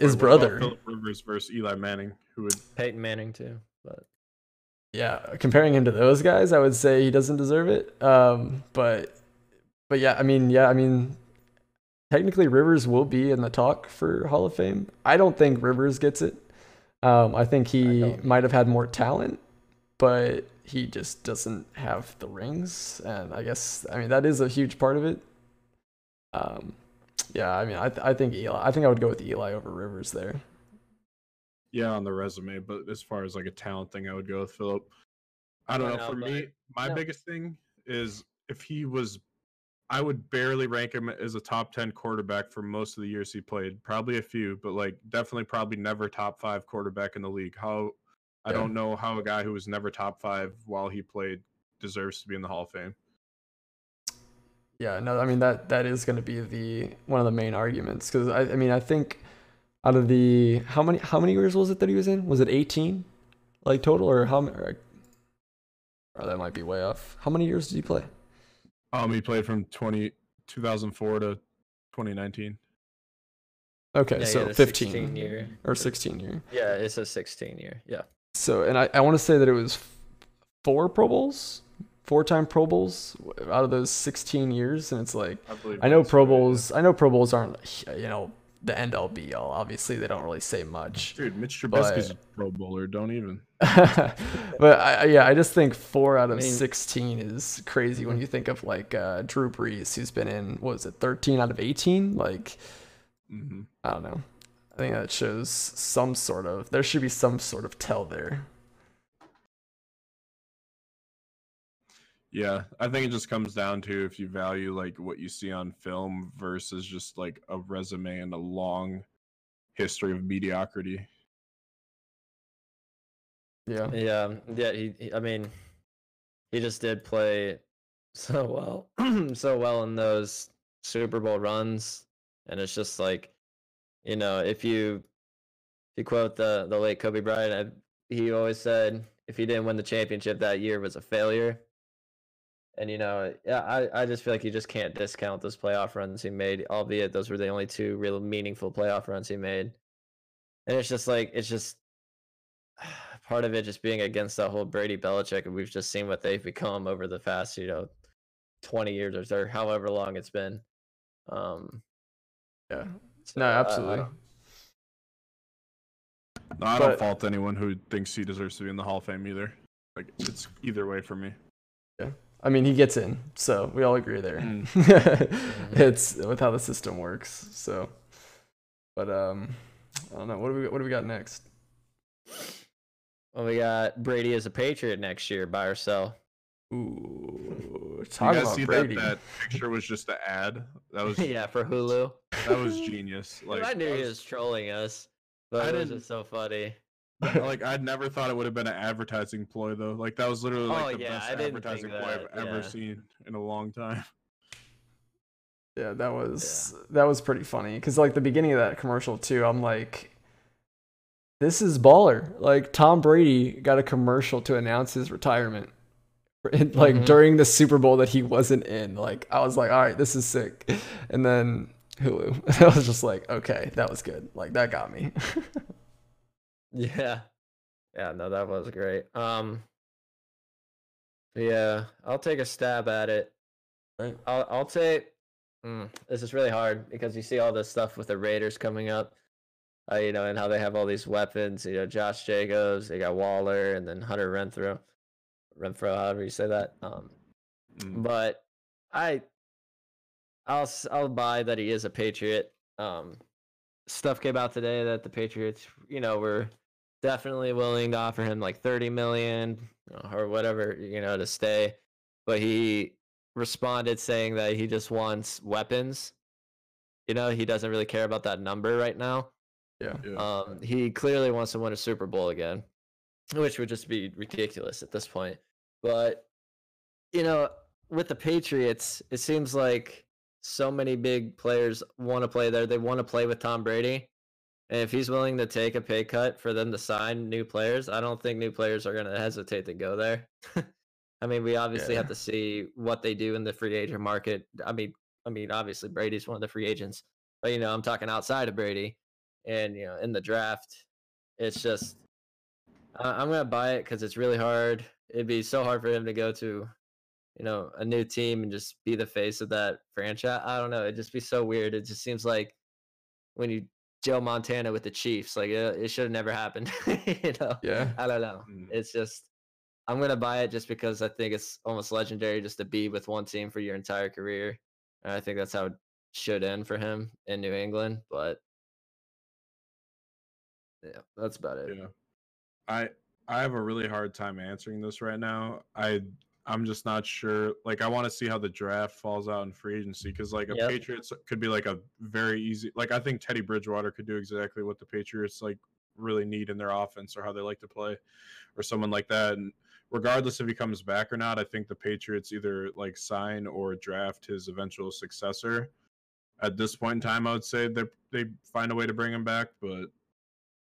his brother, Philip Rivers versus Eli Manning, who would Peyton Manning too, but yeah, comparing him to those guys, I would say he doesn't deserve it. Um, but but yeah, I mean, yeah, I mean, technically Rivers will be in the talk for Hall of Fame. I don't think Rivers gets it. Um, I think he I might have had more talent, but he just doesn't have the rings. And I guess I mean that is a huge part of it. Um, yeah, I mean I th- I think Eli. I think I would go with Eli over Rivers there. Yeah, on the resume, but as far as like a talent thing, I would go with Philip. I don't know. For me, my biggest thing is if he was I would barely rank him as a top 10 quarterback for most of the years he played. Probably a few, but like definitely probably never top 5 quarterback in the league. How I don't know how a guy who was never top 5 while he played deserves to be in the Hall of Fame. Yeah, no, I mean that that is going to be the one of the main arguments cuz I I mean I think out of the how many how many years was it that he was in? Was it 18? Like total or how many? Or, or that might be way off. How many years did he play? Um, he played from 20, 2004 to 2019. Okay, yeah, so 15 year or 16 year. Yeah, it's a 16 year. Yeah. So, and I, I want to say that it was four Pro Bowls, four time Pro Bowls out of those 16 years. And it's like, I, I know Pro Bowls, I know Pro Bowls aren't, you know, the end all be all. Obviously, they don't really say much. Dude, Mitch Trubisky's but... a Pro Bowler. Don't even. but I, yeah, I just think four out of I mean, sixteen is crazy when you think of like uh, Drew Brees, who's been in what was it, thirteen out of eighteen? Like, mm-hmm. I don't know. I think that shows some sort of. There should be some sort of tell there. Yeah, I think it just comes down to if you value like what you see on film versus just like a resume and a long history of mediocrity. Yeah. Yeah. Yeah. He, he I mean, he just did play so well, so well in those Super Bowl runs, and it's just like, you know, if you, if you quote the the late Kobe Bryant, I, he always said, if he didn't win the championship that year, was a failure. And you know, yeah, I, I just feel like you just can't discount those playoff runs he made, albeit those were the only two real meaningful playoff runs he made. And it's just like it's just part of it just being against that whole Brady Belichick, and we've just seen what they've become over the past, you know, twenty years or however long it's been. Um, yeah, so no, absolutely. I, I no, I don't fault anyone who thinks he deserves to be in the Hall of Fame either. Like it's either way for me. Yeah. I mean, he gets in, so we all agree there. Mm. it's with how the system works. So, but um, I don't know. What do we what do we got next? Well, we got Brady as a Patriot next year, buy or sell. Ooh, talk you guys see Brady. That, that picture was just an ad. That was yeah for Hulu. That was genius. Like I knew was, he was trolling us, but it was just so funny. like I'd never thought it would have been an advertising ploy though. Like that was literally like oh, the yeah, best advertising ploy I've yeah. ever seen in a long time. Yeah, that was yeah. that was pretty funny because like the beginning of that commercial too. I'm like, this is baller. Like Tom Brady got a commercial to announce his retirement. like mm-hmm. during the Super Bowl that he wasn't in. Like I was like, all right, this is sick. And then Hulu. I was just like, okay, that was good. Like that got me. Yeah. Yeah, no, that was great. Um Yeah, I'll take a stab at it. Right. I'll I'll take mm, this is really hard because you see all this stuff with the Raiders coming up. Uh, you know, and how they have all these weapons, you know, Josh Jacobs, they got Waller and then Hunter Renfrow. Renfrow, however you say that. Um mm. but I I'll I'll buy that he is a Patriot. Um stuff came out today that the Patriots, you know, were definitely willing to offer him like 30 million or whatever, you know, to stay. But he responded saying that he just wants weapons. You know, he doesn't really care about that number right now. Yeah. yeah. Um, he clearly wants to win a Super Bowl again, which would just be ridiculous at this point. But, you know, with the Patriots, it seems like so many big players want to play there. They want to play with Tom Brady. If he's willing to take a pay cut for them to sign new players, I don't think new players are going to hesitate to go there. I mean, we obviously yeah. have to see what they do in the free agent market. I mean, I mean, obviously Brady's one of the free agents, but you know, I'm talking outside of Brady, and you know, in the draft, it's just I'm gonna buy it because it's really hard. It'd be so hard for him to go to, you know, a new team and just be the face of that franchise. I don't know. It'd just be so weird. It just seems like when you Joe Montana with the Chiefs. Like it, it should have never happened. you know? Yeah. I don't know. Mm. It's just I'm gonna buy it just because I think it's almost legendary just to be with one team for your entire career. And I think that's how it should end for him in New England. But yeah, that's about it. Yeah. I I have a really hard time answering this right now. I I'm just not sure. Like, I want to see how the draft falls out in free agency because, like, a yep. Patriots could be like a very easy. Like, I think Teddy Bridgewater could do exactly what the Patriots like really need in their offense or how they like to play, or someone like that. And regardless if he comes back or not, I think the Patriots either like sign or draft his eventual successor. At this point in time, I would say they they find a way to bring him back, but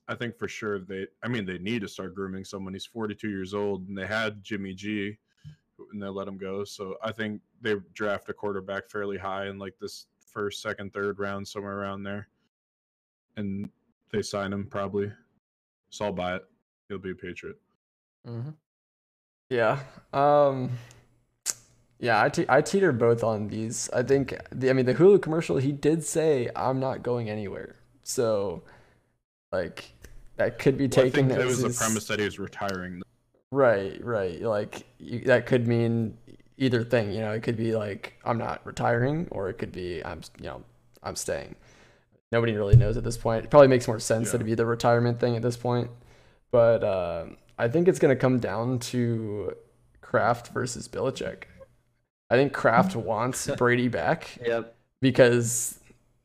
I think for sure they. I mean, they need to start grooming someone. He's 42 years old, and they had Jimmy G and they let him go. So I think they draft a quarterback fairly high in like this first, second, third round, somewhere around there, and they sign him probably. So I'll buy it. He'll be a Patriot. Mm-hmm. Yeah. Um. Yeah, I, te- I teeter both on these. I think the I mean the Hulu commercial he did say I'm not going anywhere. So like that could be well, taken I think it was his... the premise that he was retiring. Right, right. Like you, that could mean either thing. You know, it could be like I'm not retiring, or it could be I'm you know I'm staying. Nobody really knows at this point. It probably makes more sense yeah. that it be the retirement thing at this point. But uh, I think it's going to come down to Kraft versus Belichick. I think Kraft wants Brady back. Yep. Because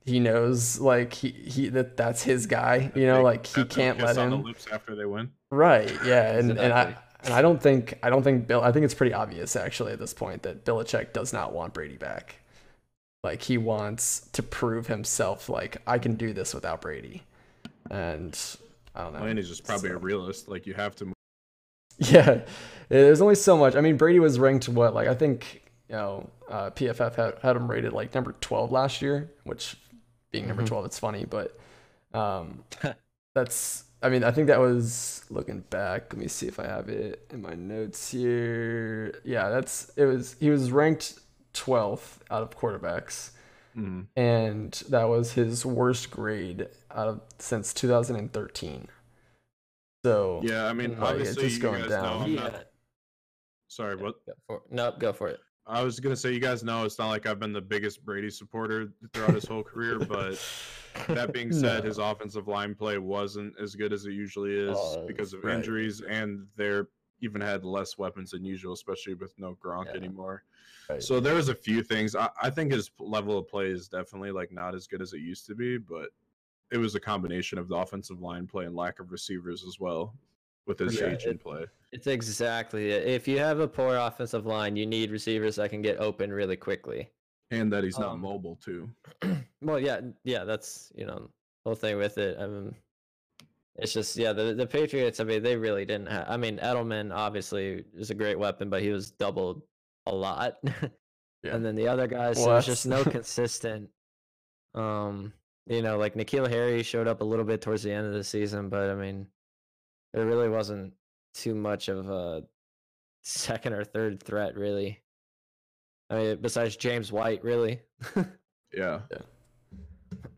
he knows like he, he that that's his guy. You know, like he can't let him. lips after they win. Right. Yeah. And exactly. and I and I don't think I don't think Bill. I think it's pretty obvious actually at this point that Belichick does not want Brady back. Like he wants to prove himself. Like I can do this without Brady, and I don't know. And he's just probably so. a realist. Like you have to. Yeah, there's only so much. I mean, Brady was ranked what? Like I think you know uh, PFF had, had him rated like number 12 last year, which being number mm-hmm. 12, it's funny, but um, that's I mean, I think that was looking back. Let me see if I have it in my notes here. Yeah, that's it was he was ranked 12th out of quarterbacks. Mm-hmm. And that was his worst grade out of since 2013. So Yeah, I mean, like, obviously it's just going down. Yeah. Not... Sorry, what? Go for No, go for it. I was gonna say, you guys know it's not like I've been the biggest Brady supporter throughout his whole career, but that being said, no. his offensive line play wasn't as good as it usually is oh, because of right. injuries, and they're even had less weapons than usual, especially with no Gronk yeah. anymore. Right. So there was a few things. I, I think his level of play is definitely like not as good as it used to be, but it was a combination of the offensive line play and lack of receivers as well with his yeah, age and play. It's exactly it. If you have a poor offensive line, you need receivers that can get open really quickly. And that he's not um, mobile too. well, yeah, yeah, that's you know whole thing with it. I mean, it's just yeah, the the Patriots. I mean, they really didn't. have I mean, Edelman obviously is a great weapon, but he was doubled a lot. yeah. And then the other guys, well, there's just no consistent. Um, you know, like N'Keal Harry showed up a little bit towards the end of the season, but I mean, there really wasn't too much of a second or third threat, really. I mean, besides James White, really. yeah. Yeah.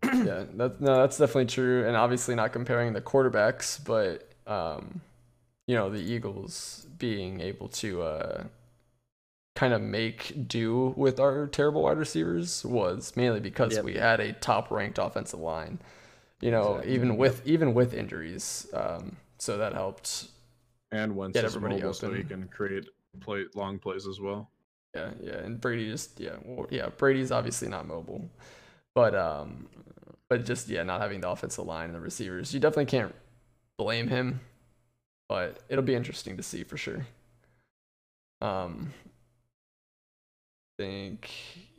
yeah, that's no, that's definitely true, and obviously not comparing the quarterbacks, but um, you know, the Eagles being able to uh, kind of make do with our terrible wide receivers was mainly because yep. we had a top-ranked offensive line. You know, exactly. even with even with injuries, um, so that helped. And once get everybody mobile, open. so he can create play long plays as well. Yeah, yeah, and Brady just yeah, well, yeah. Brady's obviously not mobile, but um, but just yeah, not having the offensive line and the receivers, you definitely can't blame him. But it'll be interesting to see for sure. Um, think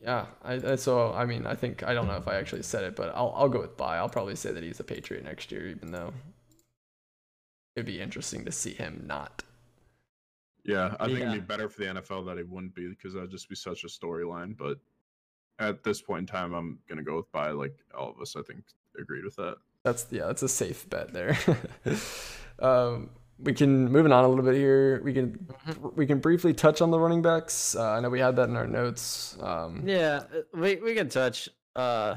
yeah. I so I mean I think I don't know if I actually said it, but I'll I'll go with buy. I'll probably say that he's a Patriot next year, even though it'd be interesting to see him not. Yeah, I think yeah. it'd be better for the NFL that he wouldn't be because that'd just be such a storyline. But at this point in time, I'm gonna go with buy. Like all of us, I think agreed with that. That's yeah, that's a safe bet there. um, we can moving on a little bit here. We can mm-hmm. we can briefly touch on the running backs. Uh, I know we had that in our notes. Um, yeah, uh, we we can touch. Uh,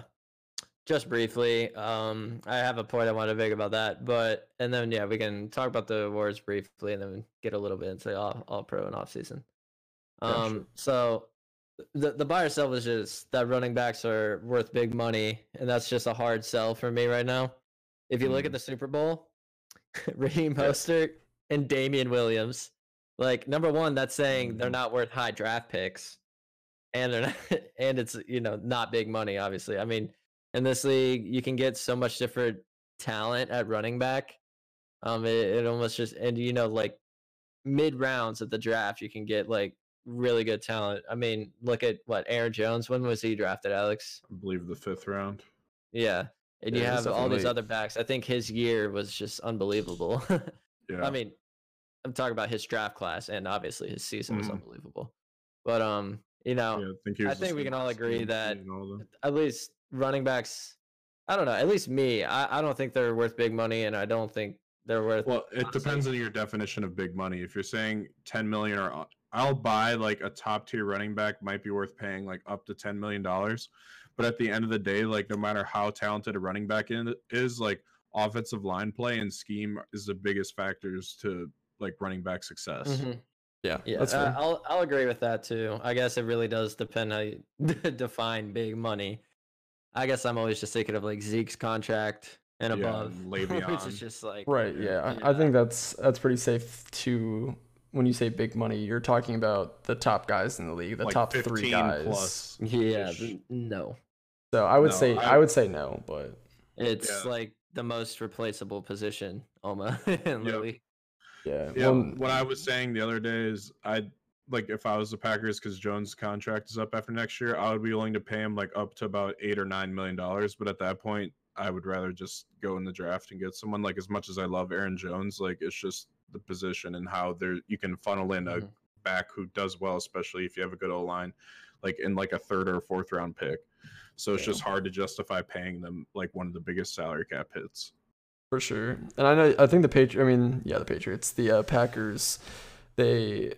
just briefly. Um, I have a point I want to make about that, but and then yeah, we can talk about the awards briefly, and then get a little bit into all, all pro and off season. Um, yeah, sure. so the the buy or sell was just that running backs are worth big money, and that's just a hard sell for me right now. If you mm. look at mm. the Super Bowl, Raheem Mostert yeah. and Damien Williams, like number one, that's saying they're mm-hmm. not worth high draft picks, and they're not, and it's you know not big money. Obviously, I mean in this league, you can get so much different talent at running back. Um, it, it almost just and you know like mid rounds at the draft, you can get like really good talent. I mean, look at what Aaron Jones. When was he drafted, Alex? I believe the fifth round. Yeah, and yeah, you have all these other backs. I think his year was just unbelievable. yeah. I mean, I'm talking about his draft class, and obviously his season was mm. unbelievable. But um, you know, yeah, I think, I think we can all agree that at least running backs. I don't know. At least me, I, I don't think they're worth big money, and I don't think they're worth. Well, it honestly. depends on your definition of big money. If you're saying 10 million or uh, I'll buy like a top tier running back might be worth paying like up to 10 million dollars. But at the end of the day, like no matter how talented a running back in, is, like offensive line play and scheme is the biggest factors to like running back success. Mm-hmm. Yeah, yeah, uh, I'll I'll agree with that too. I guess it really does depend how you define big money. I guess I'm always just thinking of like Zeke's contract and above, yeah, which is just like right. Yeah, yeah, I think that's that's pretty safe to when you say big money, you're talking about the top guys in the league, the Like top three guys. plus. Yeah, th- no. So I would No, say I- I would say no, but It's Yeah. like the most replaceable position almost in the Yep. league. yeah. Yeah, well, what I was saying the other day is I like if I was the Packers because Jones' contract is up after next year, I would be willing to pay him like up to about eight or nine million dollars. But at that point, I would rather just go in the draft and get someone like as much as I love Aaron Jones, like it's just the position and how there you can funnel in a Mhm. back who does well, especially if you have a good O line, like in like a third or fourth round pick. So it's Yeah. just hard to justify paying them like one of the biggest salary cap hits. For sure. And I know I think the Patri I mean, yeah, the Patriots, the uh, Packers, they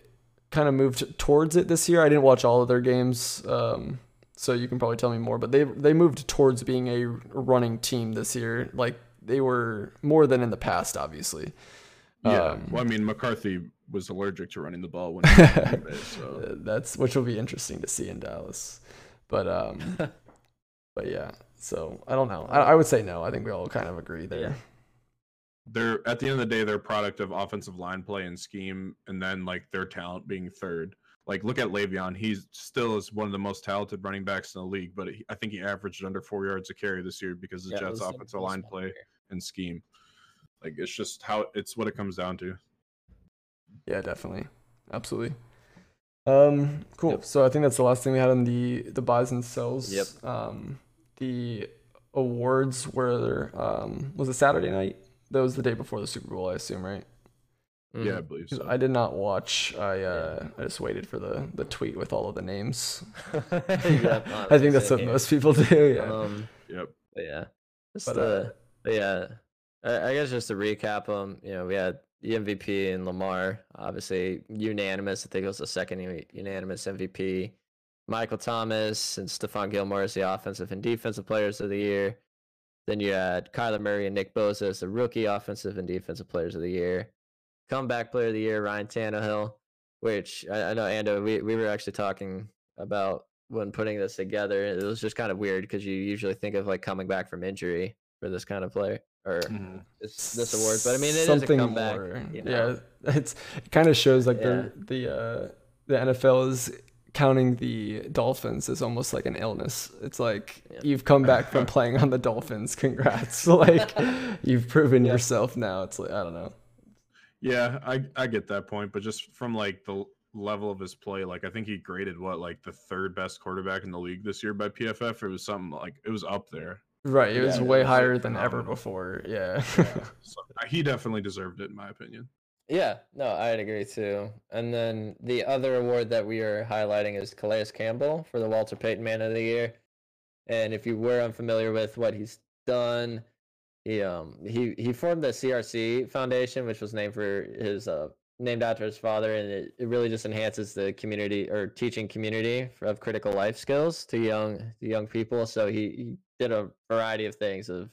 kind of moved towards it this year. I didn't watch all of their games. Um, so you can probably tell me more, but they they moved towards being a running team this year. Like they were more than in the past, obviously. Yeah. Um, well, I mean, McCarthy was allergic to running the ball when he was in so Uh, That's which will be interesting to see in Dallas. But um but yeah. So I don't know. I, I would say no. I think we all kind of agree there. Yeah. They're at the end of the day, they're a product of offensive line play and scheme, and then like their talent being third. Like, look at Le'Veon; he's still is one of the most talented running backs in the league, but he, I think he averaged under four yards a carry this year because the Yeah, it Jets' was the offensive line play year. and scheme. Like, it's just how it's what it comes down to. Yeah, definitely. Absolutely. Um, cool. Yep. So I think that's the last thing we had on the the buys and sells. Yep. Um, the awards were um was it Saturday night? That was the day before the Super Bowl, I assume, right? Yeah, I Mhm. believe 'Cause so. I did not watch. I uh I just waited for the the tweet with all of the names. Yep, I think that's what most people do. Yeah. Um, Yep. but yeah, just But, uh, uh, but yeah, I, I guess just to recap them, you know, we had the MVP and Lamar, obviously unanimous. I think it was the second unanimous MVP. Michael Thomas and Stephon Gilmore as the offensive and defensive players of the year. Then you had Kyler Murray and Nick Bosa as the rookie offensive and defensive players of the year. Comeback player of the year, Ryan Tannehill, which I, I know, Ando, we, we were actually talking about when putting this together. It was just kind of weird because you usually think of like coming back from injury for this kind of player or Mhm. this, this award. But I mean, it is Something a comeback. more. you know? Yeah, it's it kind of shows like Yeah. the the uh, the NFL is counting the Dolphins is almost like an illness. It's like Yeah. you've come back from playing on the Dolphins. Congrats! like you've proven Yeah. yourself now. It's like I don't know. Yeah, I I get that point, but just from like the level of his play, like I think he graded what like the third best quarterback in the league this year by PFF. It was something like it was up there. Right, it was Yeah, way it was higher than ever before. Yeah. So uh, he definitely deserved it, in my opinion. Yeah, no, I'd agree too. And then the other award that we are highlighting is Calais Campbell for the Walter Payton Man of the Year. And if you were unfamiliar with what he's done, he um he he formed the CRC Foundation, which was named for his uh named after his father, and it, it really just enhances the community or teaching community of critical life skills to young to young people. So he, he did a variety of things of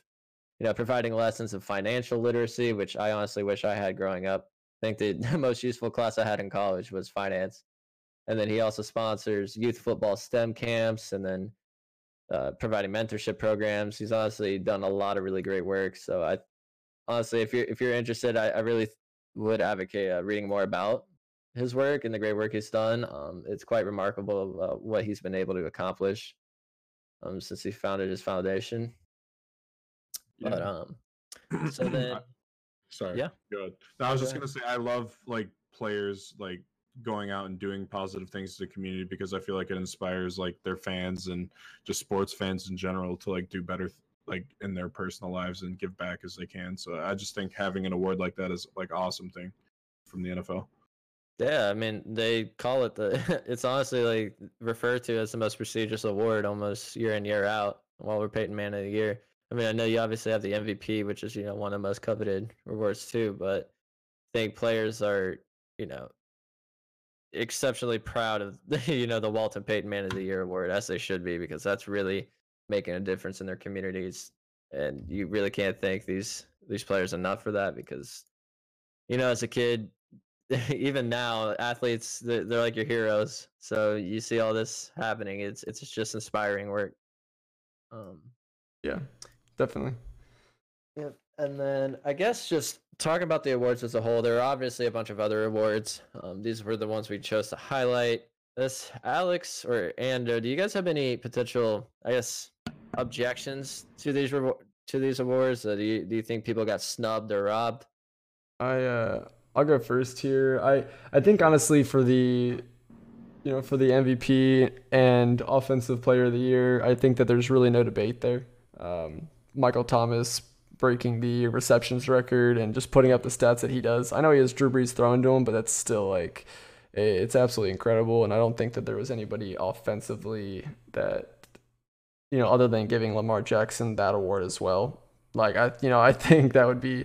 you know providing lessons of financial literacy, which I honestly wish I had growing up. I think the, most useful class I had in college was finance. And then he also sponsors youth football STEM camps and then uh, providing mentorship programs. He's honestly done a lot of really great work. So I honestly, if you're if you're interested, I, I really would advocate uh, reading more about his work and the great work he's done. Um, it's quite remarkable uh, what he's been able to accomplish um, since he founded his foundation. But um, so then Sorry. Yeah. Good. No, I was just gonna say I love like players like going out and doing positive things to the community because I feel like it inspires like their fans and just sports fans in general to like do better like in their personal lives and give back as they can. So I just think having an award like that is like awesome thing from the NFL. Yeah, I mean they call it the. It's honestly like referred to as the most prestigious award almost year in year out. Walter Payton Man of the Year. I mean, I know you obviously have the MVP, which is you know one of the most coveted rewards too. But I think players are you know exceptionally proud of you know the Walter Payton Man of the Year award as they should be because that's really making a difference in their communities, and you really can't thank these these players enough for that because you know as a kid even now athletes they're, like your heroes so you see all this happening it's it's just inspiring work um yeah. Definitely. yep and then i guess just talking about the awards as a whole, there are obviously a bunch of other awards. Um, these were the ones we chose to highlight. This Alex or Ando, do you guys have any potential, I guess, objections to these to these awards? Uh, do you do you think people got snubbed or robbed? I uh, I'll go first here. I I think honestly for the you know for the MVP and Offensive Player of the Year, I think that there's really no debate there. Um, Michael Thomas breaking the receptions record and just putting up the stats that he does. I know he has Drew Brees thrown to him, but that's still like it's absolutely incredible. And I don't think that there was anybody offensively that you know other than giving Lamar Jackson that award as well. Like I, you know, I think that would be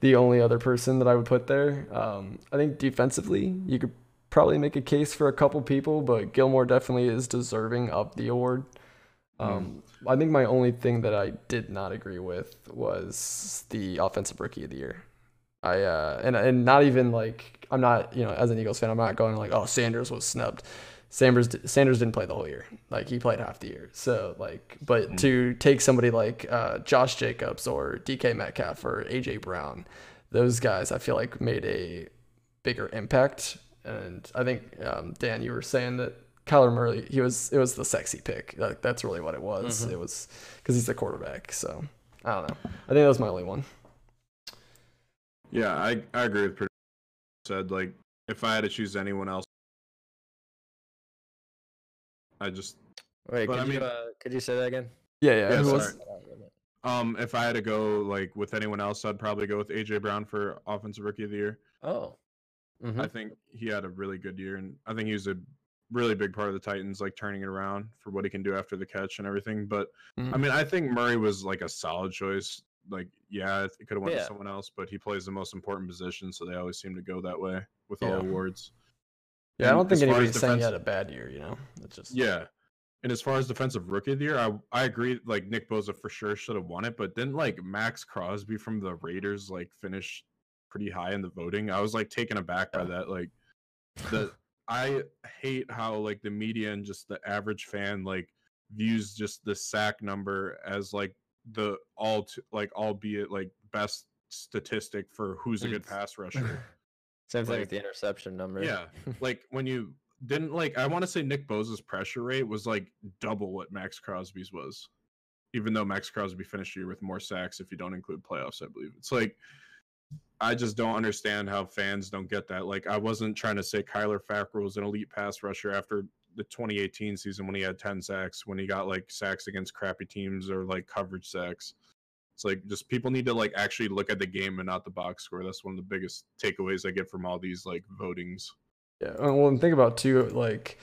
the only other person that I would put there. Um, I think defensively, you could probably make a case for a couple people, but Gilmore definitely is deserving of the award. Um, I think my only thing that I did not agree with was the offensive rookie of the year. I uh, and and not even like I'm not you know as an Eagles fan I'm not going like oh Sanders was snubbed. Sanders Sanders didn't play the whole year. Like he played half the year. So like, but mm-hmm. to take somebody like uh, Josh Jacobs or DK Metcalf or AJ Brown, those guys I feel like made a bigger impact. And I think um, Dan, you were saying that Kyler Murray, he was it was the sexy pick. Like that's really what it was. Mm-hmm. It was because he's the quarterback. So I don't know. I think that was my only one. Yeah, I I agree with pretty said. Like if I had to choose anyone else, I just wait. Could I you mean, uh, could you say that again? Yeah, yeah. yeah was... Um, if I had to go like with anyone else, I'd probably go with AJ Brown for offensive rookie of the year. Oh, mm-hmm. I think he had a really good year, and I think he was a really big part of the Titans, like turning it around for what he can do after the catch and everything. But mm-hmm. I mean, I think Murray was like a solid choice. Like, yeah, it could have went yeah. to someone else, but he plays the most important position, so they always seem to go that way with yeah. all awards. Yeah, and I don't think anybody's defense- saying he had a bad year. You know, it's just yeah. And as far as defensive rookie of the year, I I agree. Like Nick Bosa for sure should have won it, but didn't like Maxx Crosby from the Raiders like finish pretty high in the voting? I was like taken aback by that. Like the I hate how like the media and just the average fan like views just the sack number as like the all to, like albeit like best statistic for who's a good pass rusher. Same thing like, with the interception number. Yeah, like when you didn't like, I want to say Nick Bosa's pressure rate was like double what Maxx Crosby's was, even though Maxx Crosby finished the year with more sacks if you don't include playoffs. I believe it's like I just don't understand how fans don't get that. Like, I wasn't trying to say Kyler Fackrell was an elite pass rusher after the 2018 season when he had 10 sacks, when he got like sacks against crappy teams or like coverage sacks. It's like just people need to like actually look at the game and not the box score. That's one of the biggest takeaways I get from all these like votings. Yeah, uh, well, and think about too, like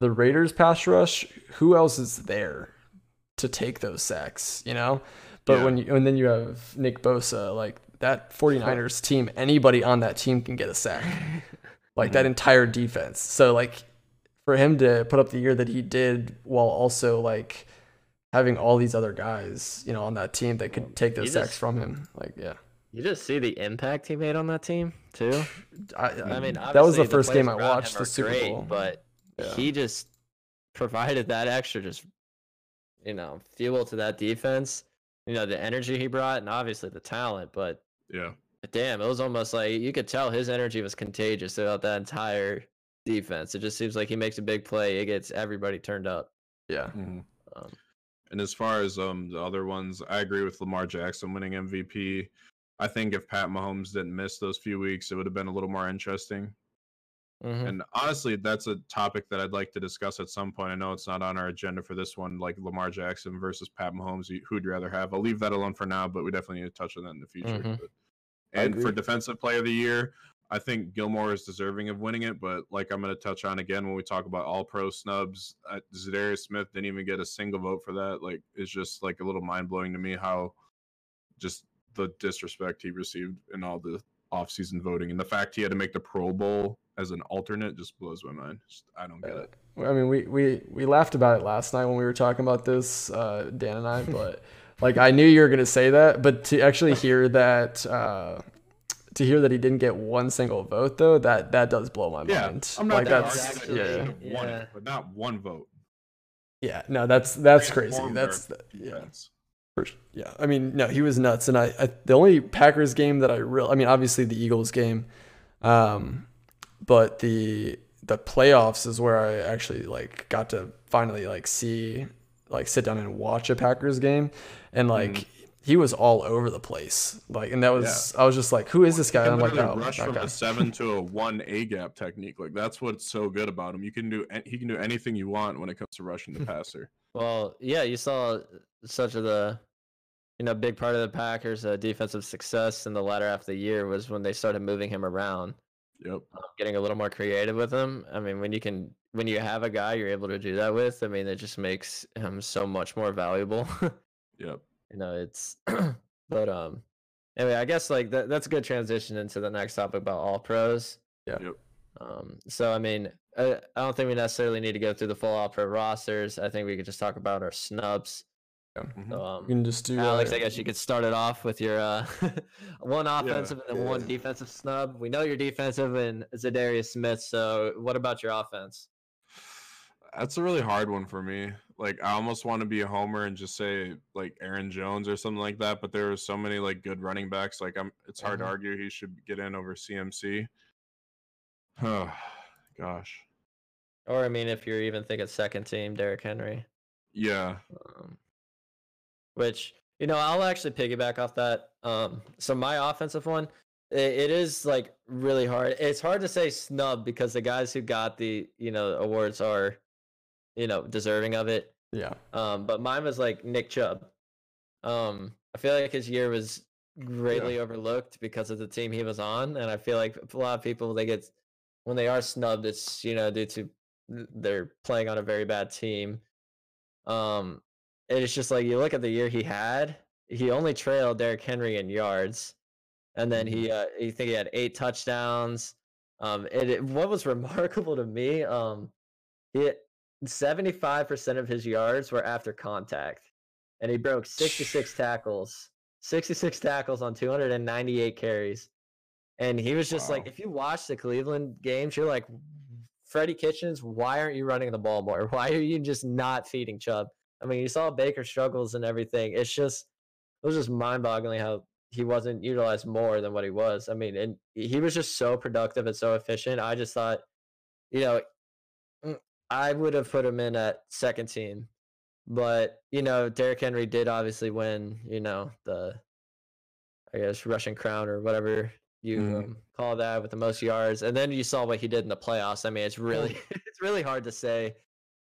the Raiders pass rush. Who else is there to take those sacks? You know, but yeah. when you and then you have Nick Bosa, like that 49ers team, anybody on that team can get a sack. like that entire defense. So like for him to put up the year that he did while also like having all these other guys, you know, on that team that could take those sacks from him. Like, yeah. You just see the impact he made on that team too. I, I mean, that was the first the game I watched the Super great, Bowl, but yeah. he just provided that extra, just you know, fuel to that defense. You know, the energy he brought, and obviously the talent. But yeah, damn, it was almost like you could tell his energy was contagious throughout that entire defense. It just seems like he makes a big play, it gets everybody turned up. Yeah. Mm-hmm. Um, and as far as um the other ones, I agree with Lamar Jackson winning MVP. I think if Pat Mahomes didn't miss those few weeks, it would have been a little more interesting. Mm-hmm. And honestly, that's a topic that I'd like to discuss at some point. I know it's not on our agenda for this one, like Lamar Jackson versus Pat Mahomes. Who'd you rather have? I'll leave that alone for now, but we definitely need to touch on that in the future. Mm-hmm. And for Defensive Player of the Year, I think Gilmore is deserving of winning it, but like I'm going to touch on again when we talk about all pro snubs, uh, Za'Darius Smith didn't even get a single vote for that. Like, it's just like a little mind blowing to me how just the disrespect he received in all the offseason voting and the fact he had to make the Pro Bowl as an alternate just blows my mind. Just, I don't get it. I mean, we, we, we laughed about it last night when we were talking about this, uh, Dan and I, but like I knew you were going to say that, but to actually hear that, uh, to hear that he didn't get one single vote though, that that does blow my yeah, mind. I'm not like that that's yeah, yeah. It, but not one vote. Yeah, no, that's that's crazy. That's yeah, yeah, I mean, no, he was nuts. And I, I the only Packers game that I really, I mean, obviously the Eagles game, um, but the the playoffs is where I actually like got to finally like see, like sit down and watch a Packers game, and like. Mm. He was all over the place, like, and that was yeah. I was just like, "Who is this guy?" I'm like, "Oh, rush from guy. a seven to a one A gap technique. Like that's what's so good about him. You can do he can do anything you want when it comes to rushing the passer. Well, yeah, you saw such of the you know, big part of the Packers' uh, defensive success in the latter half of the year was when they started moving him around. Yep. Uh, getting a little more creative with them. I mean, when you can, when you have a guy you're able to do that with, I mean, it just makes him so much more valuable. yep. You know, it's, but um, anyway, I guess like that, that's a good transition into the next topic about all pros. Yeah. Yep. Um, so I mean, I, I don't think we necessarily need to go through the full all pro rosters. I think we could just talk about our snubs. Yeah. Mm-hmm. So, um, you can just do Alex. Uh, I guess you could start it off with your uh, one offensive yeah, and then yeah. one defensive snub. We know you're defensive and Za'Darius Smith. So, what about your offense? That's a really hard one for me. Like, I almost want to be a homer and just say like Aaron Jones or something like that. But there are so many like good running backs. Like, I'm. It's hard mm-hmm. to argue he should get in over CMC. Oh, gosh. Or I mean, if you're even thinking second team, Derrick Henry. Yeah. Um, which you know I'll actually piggyback off that. Um, so my offensive one, it, it is like really hard. It's hard to say snub because the guys who got the you know awards are, you know, deserving of it. Yeah. Um, but mine was like Nick Chubb. Um, I feel like his year was greatly yeah. overlooked because of the team he was on, and I feel like a lot of people they get when they are snubbed, it's you know due to they're playing on a very bad team. Um, it's just like you look at the year he had, he only trailed Derrick Henry in yards, and then he, mm-hmm. uh, you think he had eight touchdowns. Um, it, it, what was remarkable to me, um, he seventy five percent of his yards were after contact, and he broke sixty six tackles, sixty six tackles on two hundred and ninety eight carries, and he was just wow. like, if you watch the Cleveland games, you're like, Freddie Kitchens, why aren't you running the ball more? Why are you just not feeding Chubb? I mean, you saw Baker struggles and everything. It's just it was just mind-boggling how he wasn't utilized more than what he was. I mean, and he was just so productive and so efficient. I just thought, you know, mm, I would have put him in at second team, but you know, Derrick Henry did obviously win. You know, the I guess rushing crown or whatever you mm. um, call that with the most yards, and then you saw what he did in the playoffs. I mean, it's really it's really hard to say.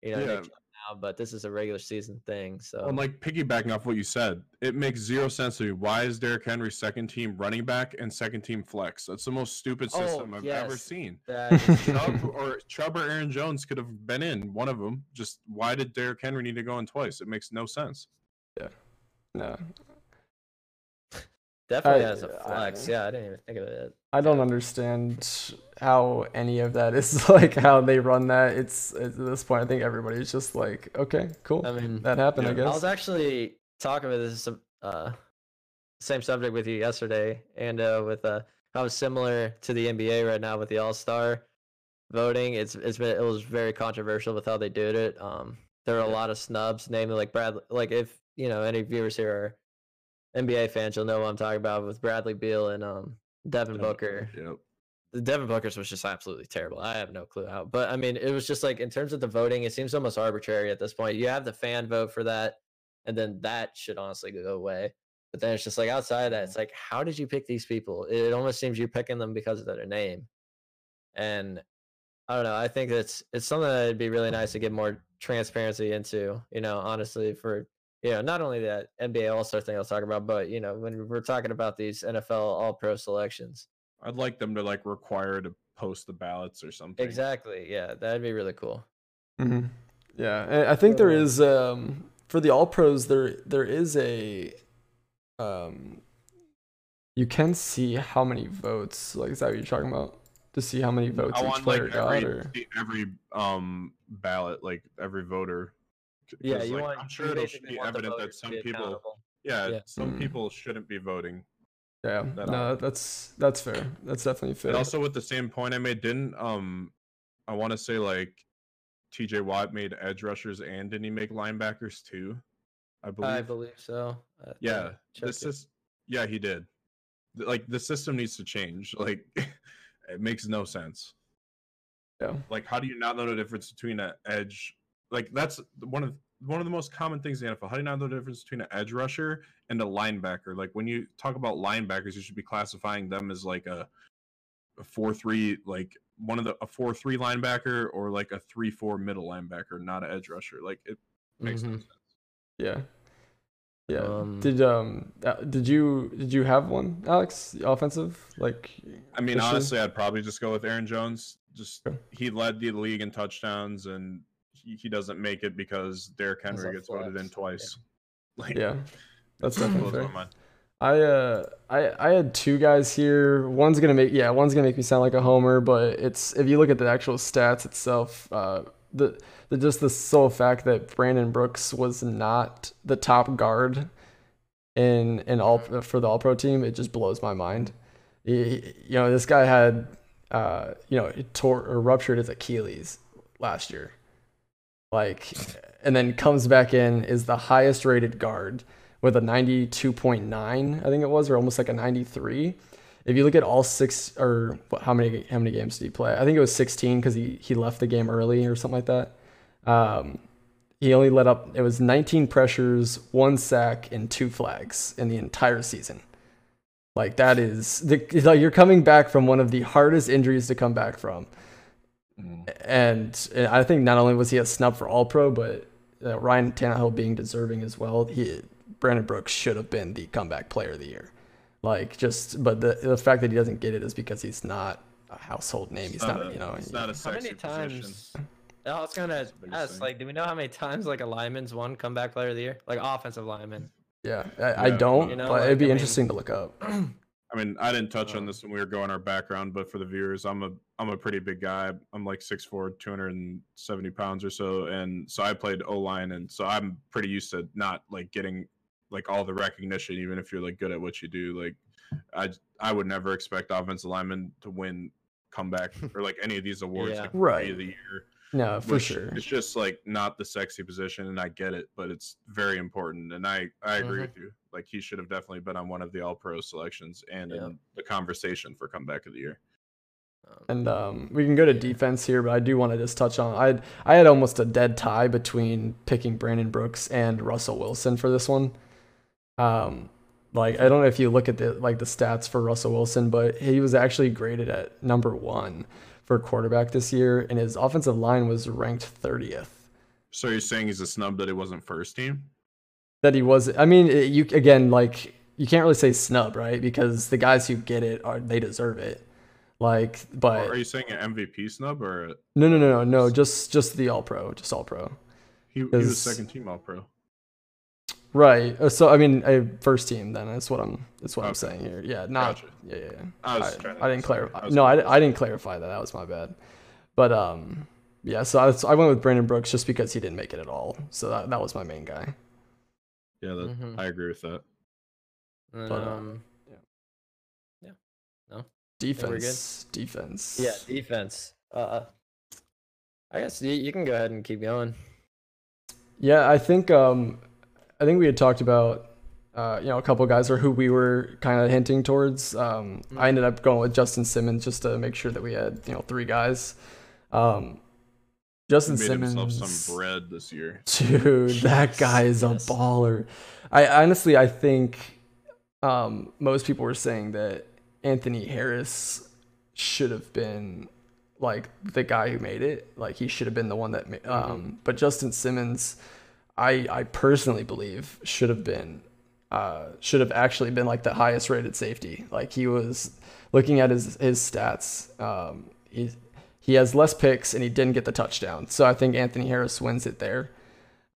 You know, yeah now, but this is a regular season thing. So, I'm like piggybacking off what you said, it makes zero sense to me. Why is Derrick Henry second team running back and second team flex? That's the most stupid oh, system oh, I've yes. ever seen. Chubb or Chubb or Aaron Jones could have been in one of them. Just why did Derrick Henry need to go in twice? It makes no sense. Yeah. No, Definitely I, as a flex. I, yeah, I didn't even think of it. I don't understand how any of that is like how they run that. It's at this point, I think everybody's just like, okay, cool. I mean, that happened. Yeah. I guess. I was actually talking about this uh, same subject with you yesterday, and uh, with uh, how similar to the NBA right now with the All Star voting. It's it's been it was very controversial with how they did it. Um, there are a lot of snubs, namely like Brad. Like if you know any viewers here are NBA fans, you'll know what I'm talking about with Bradley Beal and um Devin Booker. Yep. The Devin Booker's was just absolutely terrible. I have no clue how, but I mean, it was just like in terms of the voting, it seems almost arbitrary at this point. You have the fan vote for that, and then that should honestly go away. But then it's just like outside of that, it's mm. like, how did you pick these people? It almost seems you're picking them because of their name, and I don't know. I think it's it's something that'd be really nice to get more transparency into. You know, honestly, for you know, not only that NBA All Star thing I was talking about, but you know, when we're talking about these NFL All Pro selections, I'd like them to like require to post the ballots or something. Exactly. Yeah, that'd be really cool. Mm-hmm. Yeah, I think there is um, for the All Pros there there is a um, you can see how many votes. Like, is that what you're talking about? To see how many votes I each player like, got, every, or every um ballot, like every voter yeah, you like, want. I'm sure it'll be evident that some people, yeah, yeah, some mm. people shouldn't be voting. Yeah, no, that's that's fair. That's definitely fair. And also, with the same point I made, didn't um, I want to say like, T.J. Watt made edge rushers and didn't he make linebackers too? I believe. I believe so. I yeah, this is yeah, he did. Like the system needs to change. Like it makes no sense. Yeah. Like how do you not know the difference between an edge? Like that's one of one of the most common things in the NFL. How do you not know the difference between an edge rusher and a linebacker? Like when you talk about linebackers, you should be classifying them as like a, a four three, like one of the a four three linebacker or like a three four middle linebacker, not an edge rusher. Like it makes mm-hmm. no sense. Yeah. Yeah. Um, did um uh, did you did you have one, Alex? Offensive like? I mean, honestly, I'd probably just go with Aaron Jones. Just he led the league in touchdowns, and he, he doesn't make it because Derrick Henry gets voted in twice. Yeah, like, yeah. That's definitely fair. I uh I I had two guys here. One's gonna make yeah, one's gonna make me sound like a homer, but it's if you look at the actual stats itself, uh, the the just the sole fact that Brandon Brooks was not the top guard in in all for the All Pro team, it just blows my mind. He, you know, this guy had uh, you know, tore or ruptured his Achilles last year. Like and then comes back in is the highest rated guard with a 92.9, I think it was, or almost like a 93 if you look at all six or how many how many games did he play? I think it was 16 because he he left the game early or something like that. Um, he only let up it was 19 pressures, one sack, and two flags in the entire season. Like that is the, like you're coming back from one of the hardest injuries to come back from. Mm. And, and I think not only was he a snub for All Pro, but uh, Ryan Tannehill being deserving as well. He Brandon Brooks should have been the comeback player of the year. Like just, but the the fact that he doesn't get it is because he's not a household name. He's not, not a, you know. It's not a sexy how many times? I was gonna ask, like, do we know how many times like a lineman's won comeback player of the year, like offensive lineman? Yeah, I, yeah. I don't, you know, but like, it'd be I interesting mean, to look up. I mean, I didn't touch on this when we were going our background, but for the viewers, I'm a I'm a pretty big guy. I'm like 6'4", 270 pounds or so, and so I played O line, and so I'm pretty used to not like getting like all the recognition, even if you're like good at what you do. Like I I would never expect offensive linemen to win comeback or like any of these awards yeah. like right. of the year. No, for sure. It's just like not the sexy position, and I get it, but it's very important. And I I agree mm-hmm. with you. Like he should have definitely been on one of the All Pro selections and yeah. in the conversation for comeback of the year. Um, and um, we can go to defense here, but I do want to just touch on. I I had almost a dead tie between picking Brandon Brooks and Russell Wilson for this one. Um, like I don't know if you look at the like the stats for Russell Wilson, but he was actually graded at number one for quarterback this year, and his offensive line was ranked thirtieth. So you're saying he's a snub that he wasn't first team? That he was. I mean, you again like you can't really say snub, right? Because the guys who get it are they deserve it. Like, but are you saying an MVP snub or? No, no, no, no, no. Just just the All Pro, just All Pro. He, he was second team All Pro. Right. Uh, so I mean, a first team. Then that's what I'm. That's what okay. I'm saying here. Yeah. Not. Gotcha. Yeah. Yeah. I, I, I didn't clarify. No, I, I didn't clarify that. That was my bad. But um, yeah. So I, I went with Brandon Brooks just because he didn't make it at all. So that that was my main guy. Yeah, that, mm-hmm. I agree with that. But, um, yeah. Yeah. No. Defense. Defense. Yeah, defense. Uh, I guess you, you can go ahead and keep going. Yeah, I think um I think we had talked about uh, you know a couple guys or who we were kind of hinting towards. Um, mm-hmm. I ended up going with Justin Simmons just to make sure that we had you know three guys. Um, Justin he made Simmons, some bread this year, dude. that guy is a baller. I honestly, I think um, most people were saying that Anthony Harris should have been like the guy who made it. Like he should have been the one that. Made, mm-hmm. um, mm-hmm. But Justin Simmons I I personally believe should have been uh, should have actually been like the highest rated safety. Like he was looking at his his stats. Um, he he has less picks and he didn't get the touchdown. So I think Anthony Harris wins it there.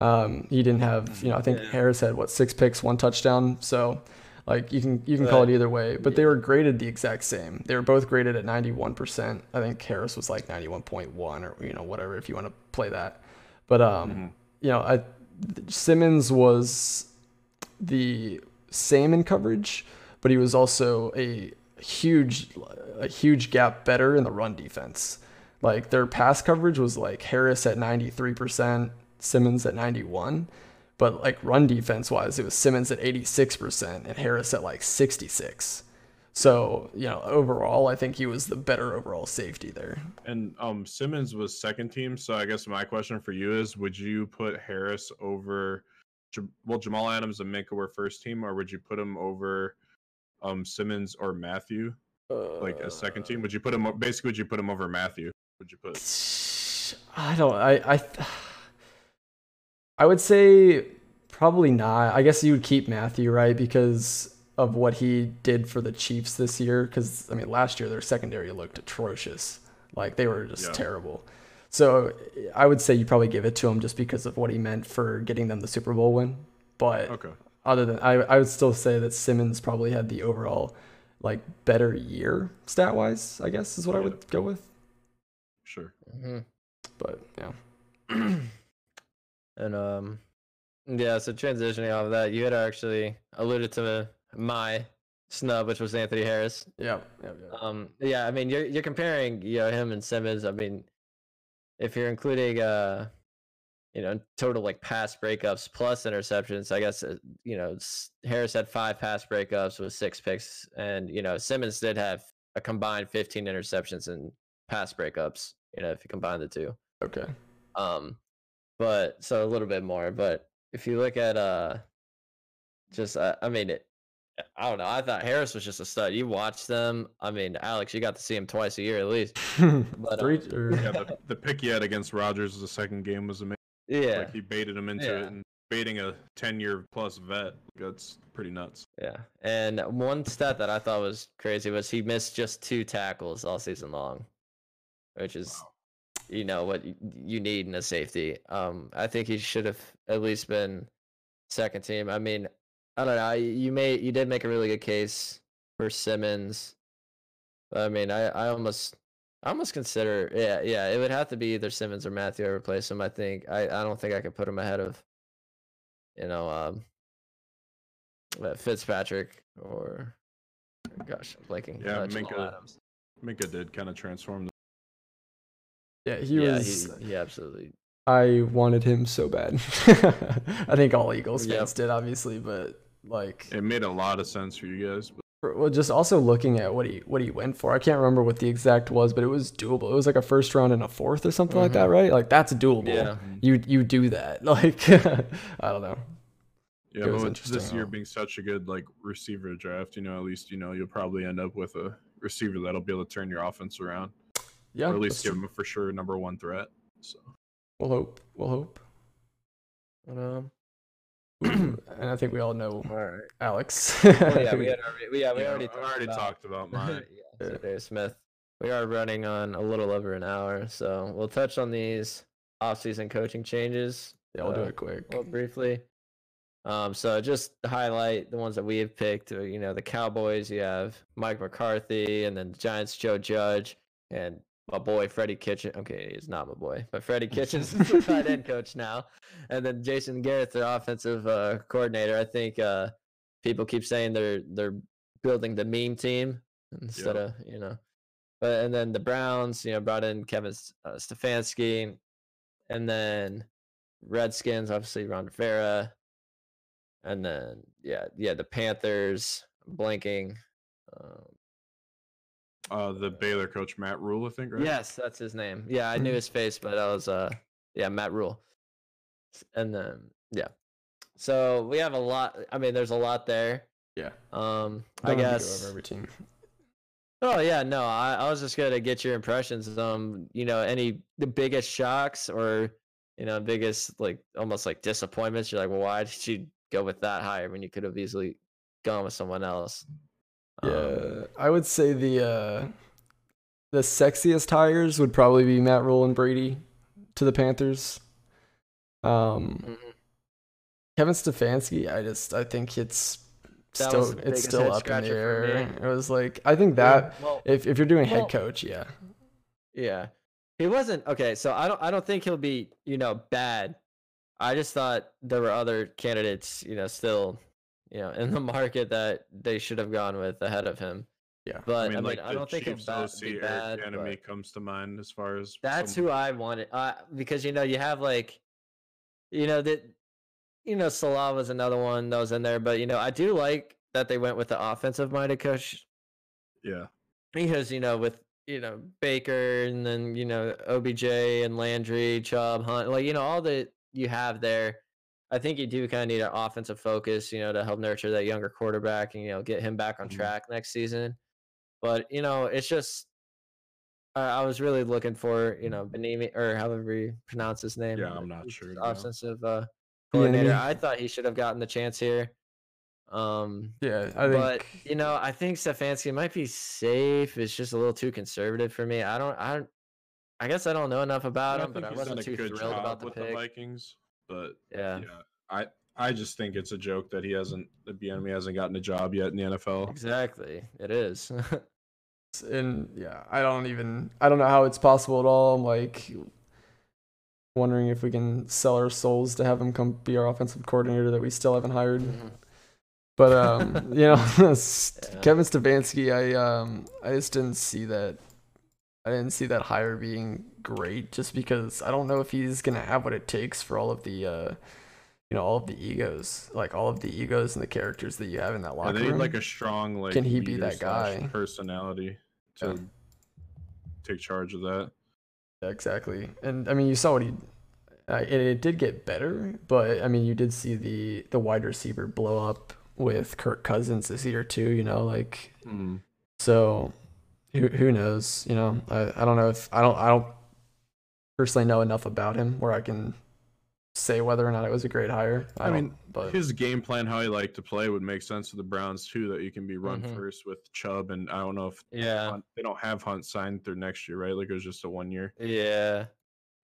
Um, he didn't have you know I think yeah. Harris had what six picks, one touchdown. So like you can you can call it either way, but yeah. they were graded the exact same. They were both graded at 91%. I think Harris was like 91.1 or you know whatever if you want to play that. But um mm-hmm. you know I Simmons was the same in coverage, but he was also a huge a huge gap better in the run defense. Like their pass coverage was like Harris at 93%, Simmons at 91, But like run defense wise, it was Simmons at 86% and Harris at like 66. So, you know, overall, I think he was the better overall safety there. And um Simmons was second team, so I guess my question for you is would you put Harris over well Jamal Adams and Minkah were first team or would you put him over um Simmons or Matthew? Uh, like a second team? Would you put him basically would you put him over Matthew? Would you put I don't I I I would say probably not. I guess you would keep Matthew, right? Because of what he did for the Chiefs this year. Because, I mean, last year their secondary looked atrocious. Like, they were just yeah. terrible. So I would say you probably give it to him just because of what he meant for getting them the Super Bowl win. But okay. other than, I, I would still say that Simmons probably had the overall, like, better year stat wise, I guess is what yeah. I would go with. Sure. Mm-hmm. But, yeah. And um, yeah. So transitioning off of that, you had actually alluded to my snub, which was Anthony Harris. Yeah, yeah, yeah. Um, yeah. I mean, you're you're comparing you know him and Simmons. I mean, if you're including uh, you know, total like pass breakups plus interceptions, I guess uh, you know Harris had five pass breakups with six picks, and you know Simmons did have a combined 15 interceptions and pass breakups. You know, if you combine the two. Okay. Um, but so a little bit more. But if you look at uh, just uh, I mean it. I don't know. I thought Harris was just a stud. You watched them. I mean, Alex, you got to see him twice a year at least. But, Three, um, yeah, the, the, pick he had against Rodgers the second game was amazing. Yeah, like he baited him into yeah. it, and baiting a ten-year plus vet. That's pretty nuts. Yeah, and one stat that I thought was crazy was he missed just two tackles all season long, which is wow you know what you need in a safety. Um, I think he should have at least been second team. I mean, I don't know. You may you did make a really good case for Simmons. I mean, I, I almost I almost consider yeah yeah it would have to be either Simmons or Matthew I replace him. I think I, I don't think I could put him ahead of you know um uh, Fitzpatrick or gosh I'm blanking. Yeah, uh, Minkah, Minkah did kind of transform yeah, he yeah, was. He, he absolutely. I wanted him so bad. I think all Eagles fans yep. did, obviously, but like it made a lot of sense for you guys. But... Well, just also looking at what he what he went for, I can't remember what the exact was, but it was doable. It was like a first round and a fourth or something mm-hmm. like that, mm-hmm. right? Like that's doable. Yeah. You you do that. Like I don't know. Yeah, but with this year being such a good like receiver draft, you know, at least you know you'll probably end up with a receiver that'll be able to turn your offense around. Yeah, or at least give true. him a for sure number one threat. So we'll hope. We'll hope. um, and I think we all know all right. Alex. oh, yeah, we had already, yeah, we yeah, already, talked already about, talked about mine. yeah, so Dave Smith. We are running on a little over an hour, so we'll touch on these off-season coaching changes. Yeah, we'll uh, do it quick. Well, briefly. Um, so just highlight the ones that we have picked. Uh, you know, the Cowboys. You have Mike McCarthy, and then the Giants, Joe Judge, and my boy Freddie Kitchen. Okay, he's not my boy, but Freddie Kitchens is the tight end coach now, and then Jason Garrett, their offensive uh, coordinator. I think uh, people keep saying they're they're building the meme team instead yep. of you know, but and then the Browns, you know, brought in Kevin uh, Stefanski, and then Redskins, obviously Ron Rivera, and then yeah, yeah, the Panthers blanking. Um, uh, the Baylor coach Matt Rhule, I think, right? Yes, that's his name. Yeah, I knew his face, but I was uh, yeah, Matt Rhule. And then yeah, so we have a lot. I mean, there's a lot there. Yeah. Um, I guess. every team. Oh yeah, no, I, I was just gonna get your impressions. Um, you know, any the biggest shocks or you know biggest like almost like disappointments. You're like, well, why did you go with that higher when you could have easily gone with someone else? Yeah, um, I would say the uh, the sexiest hires would probably be Matt Rhule and Brady to the Panthers. Um, mm-hmm. Kevin Stefanski, I just I think it's that still it's still up in the air. It was like I think that yeah, well, if if you're doing well, head coach, yeah, yeah, he wasn't okay. So I don't I don't think he'll be you know bad. I just thought there were other candidates you know still you know, in the market that they should have gone with ahead of him. Yeah, but I mean, I, like I don't think it's bad. Be bad enemy comes to mind as far as that's who I wanted. Uh, because you know you have like, you know that you know, Salah was another one that was in there, but you know, I do like that they went with the offensive minded coach. Yeah. Because, you know, with you know, Baker and then, you know, OBJ and Landry, Chubb, Hunt, like, you know, all that you have there. I think you do kind of need an offensive focus, you know, to help nurture that younger quarterback and, you know, get him back on mm-hmm. track next season. But, you know, it's just, uh, I was really looking for, you know, Bieniemy or however you pronounce his name. Yeah, I'm not sure. Offensive uh, coordinator. Yeah, I thought he should have gotten the chance here. Um, yeah, I think. But you know, I think Stefanski might be safe. It's just a little too conservative for me. I don't. I. don't, I guess I don't know enough about him, but I wasn't too thrilled about the with pick. the Vikings. But yeah. yeah, I I just think it's a joke that he hasn't the Bieniemy hasn't gotten a job yet in the NFL. Exactly, it is. and yeah, I don't even I don't know how it's possible at all. I'm like wondering if we can sell our souls to have him come be our offensive coordinator that we still haven't hired. Mm-hmm. But um, you know, yeah. Kevin Stefanski, I um, I just didn't see that. I didn't see that hire being great, just because I don't know if he's gonna have what it takes for all of the, uh, you know, all of the egos, like all of the egos and the characters that you have in that locker yeah, they room. like a strong like. Can he be that guy? Personality to yeah. take charge of that. Yeah, exactly, and I mean, you saw what he uh, it, it, did get better, but I mean, you did see the the wide receiver blow up with Kirk Cousins this year too. You know, like mm. so. Who who knows? You know, I, I don't know if I don't I don't personally know enough about him where I can say whether or not it was a great hire. I, I mean, but his game plan, how he liked to play, would make sense to the Browns too. That you can be run mm-hmm. first with Chubb, and I don't know if yeah Hunt, they don't have Hunt signed through next year, right? Like it was just a one year. Yeah,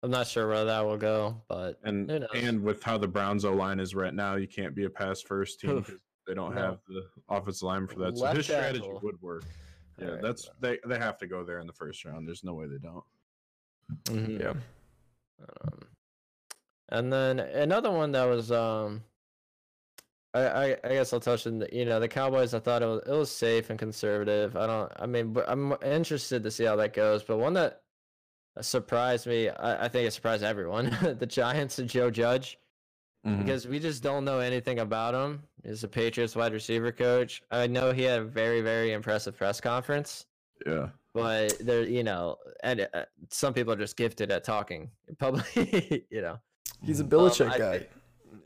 I'm not sure where that will go, but and and with how the Browns O line is right now, you can't be a pass first team because they don't no. have the offensive line for that. So Left his strategy tackle. would work. Yeah, right, that's they they have to go there in the first round. There's no way they don't. Mm-hmm. Yeah. Um, and then another one that was um I, I, I guess I'll touch on the, you know the Cowboys. I thought it was it was safe and conservative. I don't. I mean, but I'm interested to see how that goes. But one that surprised me, I, I think it surprised everyone. the Giants and Joe Judge mm-hmm. because we just don't know anything about him. He's a Patriots wide receiver coach. I know he had a very, very impressive press conference. Yeah. But there, you know, and uh, some people are just gifted at talking publicly. you know, he's a Belichick um, guy.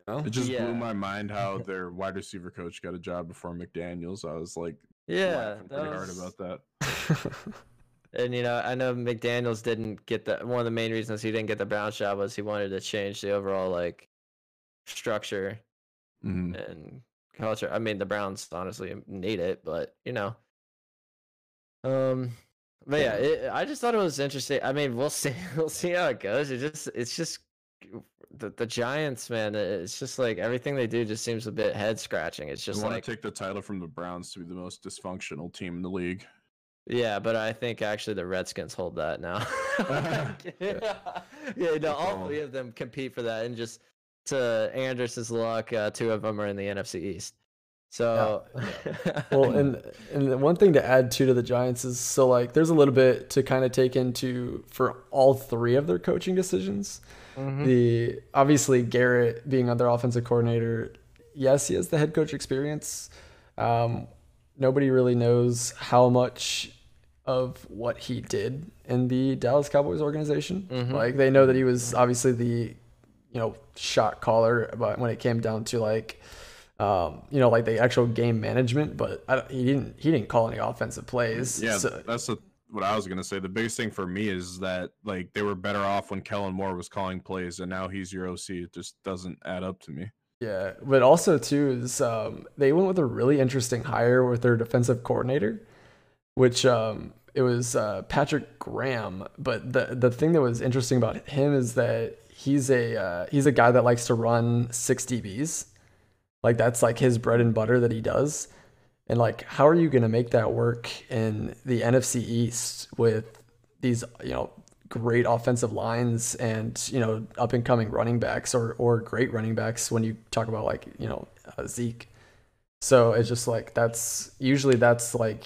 I, it just yeah. blew my mind how their wide receiver coach got a job before McDaniels. I was like, yeah, pretty was... hard about that. and you know, I know McDaniels didn't get the one of the main reasons he didn't get the Browns job was he wanted to change the overall like structure mm-hmm. and culture. I mean, the Browns honestly need it, but you know, um, but yeah, it, I just thought it was interesting. I mean, we'll see, we'll see how it goes. It just, it's just the the Giants, man. It's just like everything they do just seems a bit head scratching. It's just they want like to take the title from the Browns to be the most dysfunctional team in the league. Yeah, but I think actually the Redskins hold that now. yeah, yeah, no, all three of them compete for that, and just to Andrus's luck, uh, two of them are in the NFC East. So, yeah. well, and and one thing to add too to the Giants is so like there's a little bit to kind of take into for all three of their coaching decisions. Mm-hmm. The obviously Garrett being on their offensive coordinator, yes, he has the head coach experience. Um, nobody really knows how much of what he did in the Dallas Cowboys organization. Mm-hmm. Like they know that he was obviously the you know shot caller, but when it came down to like um, you know like the actual game management, but he didn't he didn't call any offensive plays. Yeah, so. that's what I was gonna say. The biggest thing for me is that like they were better off when Kellen Moore was calling plays, and now he's your OC. It just doesn't add up to me. Yeah, but also too is um, they went with a really interesting hire with their defensive coordinator, which um, it was uh, Patrick Graham. But the the thing that was interesting about him is that he's a uh, he's a guy that likes to run six DBs. Like that's like his bread and butter that he does. And like, how are you going to make that work in the NFC East with these, you know, great offensive lines and you know up and coming running backs or or great running backs when you talk about like you know uh, Zeke. So it's just like that's usually that's like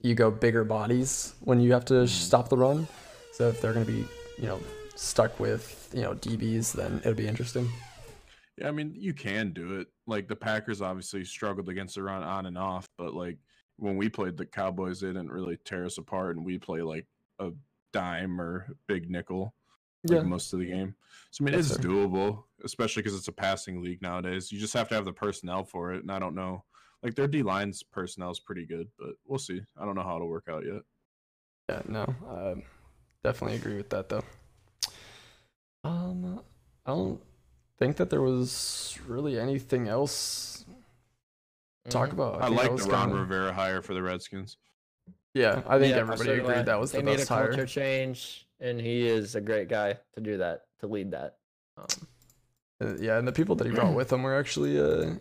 you go bigger bodies when you have to mm-hmm. stop the run. So if they're going to be you know stuck with you know DBs, then it'll be interesting. Yeah, I mean, you can do it. Like the Packers obviously struggled against the run on and off, but like when we played the Cowboys, they didn't really tear us apart, and we play like a dime or big nickel like yeah. most of the game. So I mean, That's it's fair. doable, especially because it's a passing league nowadays. You just have to have the personnel for it, and I don't know. Like their D lines personnel is pretty good, but we'll see. I don't know how it'll work out yet. Yeah, no, I definitely agree with that though. Um, I don't think that there was really anything else to talk mm-hmm. about. I, I like the Ron kinda... Rivera hire for the Redskins. Yeah, I think yeah, everybody agreed that was the they best hire. They made a culture change, and he is a great guy to do that, to lead that. Um, uh, yeah, and the people that he brought with him were actually uh,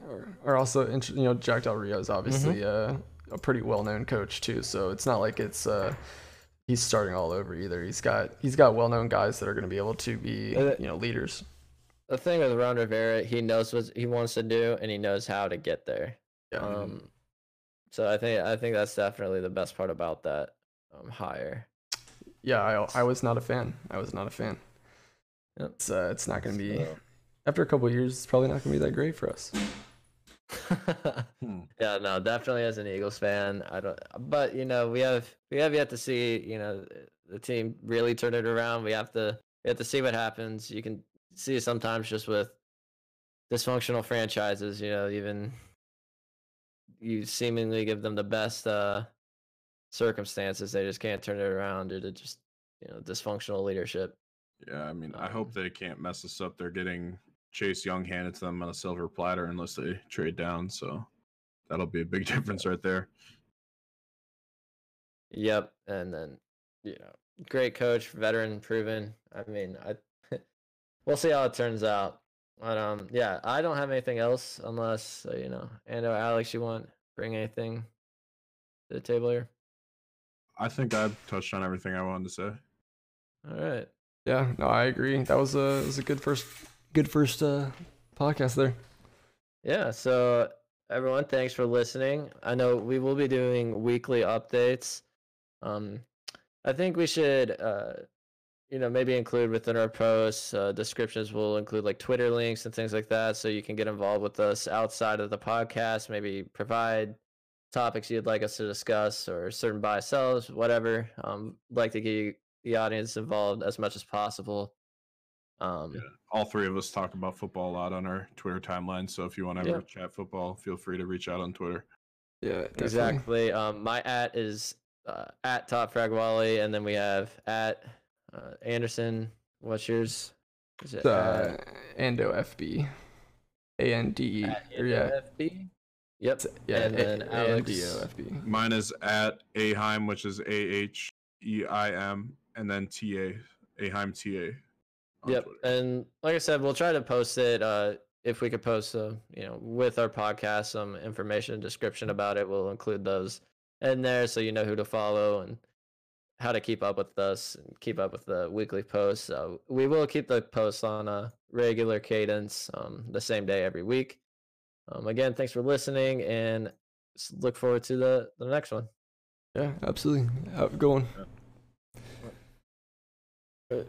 are also you know Jack Del Rio is obviously mm-hmm. uh, a pretty well known coach too, so it's not like it's uh, he's starting all over either. He's got he's got well known guys that are going to be able to be you know leaders. The thing with Ron Rivera, he knows what he wants to do and he knows how to get there. Yeah. Um, so I think I think that's definitely the best part about that um, hire. Yeah, I I was not a fan. I was not a fan. Yep. It's uh, it's not going to be so. after a couple years. It's probably not going to be that great for us. hmm. Yeah, no, definitely as an Eagles fan, I don't. But you know, we have we have yet to see you know the team really turn it around. We have to we have to see what happens. You can see sometimes just with dysfunctional franchises. You know, even you seemingly give them the best uh, circumstances, they just can't turn it around due to just you know dysfunctional leadership. Yeah, I mean, I hope um they can't mess us up. They're getting Chase Young handed to them on a silver platter unless they trade down. So that'll be a big difference right there. Yep, and then you know, great coach, veteran, proven. I mean, I we'll see how it turns out. But um, yeah, I don't have anything else unless uh, you know, and or Alex, you want bring anything to the table here? I think I've touched on everything I wanted to say. All right. Yeah, no, I agree. That was a was a good first good first uh podcast there. Yeah, so everyone, thanks for listening. I know we will be doing weekly updates. Um I think we should uh you know maybe include within our posts uh, descriptions will include like twitter links and things like that so you can get involved with us outside of the podcast maybe provide topics you'd like us to discuss or certain buy sells whatever um like to get the audience involved as much as possible um yeah. all three of us talk about football a lot on our twitter timeline so if you want to ever yeah. chat football feel free to reach out on twitter yeah definitely. exactly um my at is uh, at top frag wally and then we have at uh, Anderson, what's yours? Is it uh, Ando FB? A N D or yeah. FB. Yep. Yeah. And then a- Alex. A-N-D-O-F-B. Mine is at Aheim, which is A H E I M, and then T A Aheim T A. Yep. Twitter. And like I said, we'll try to post it. Uh, if we could post some, you know, with our podcast, some information and description about it, we'll include those in there so you know who to follow and how to keep up with us and keep up with the weekly posts. So we will keep the posts on a regular cadence, um, the same day every week. Um, again, thanks for listening, and look forward to the the next one. Yeah, absolutely. Have a good one. Yeah.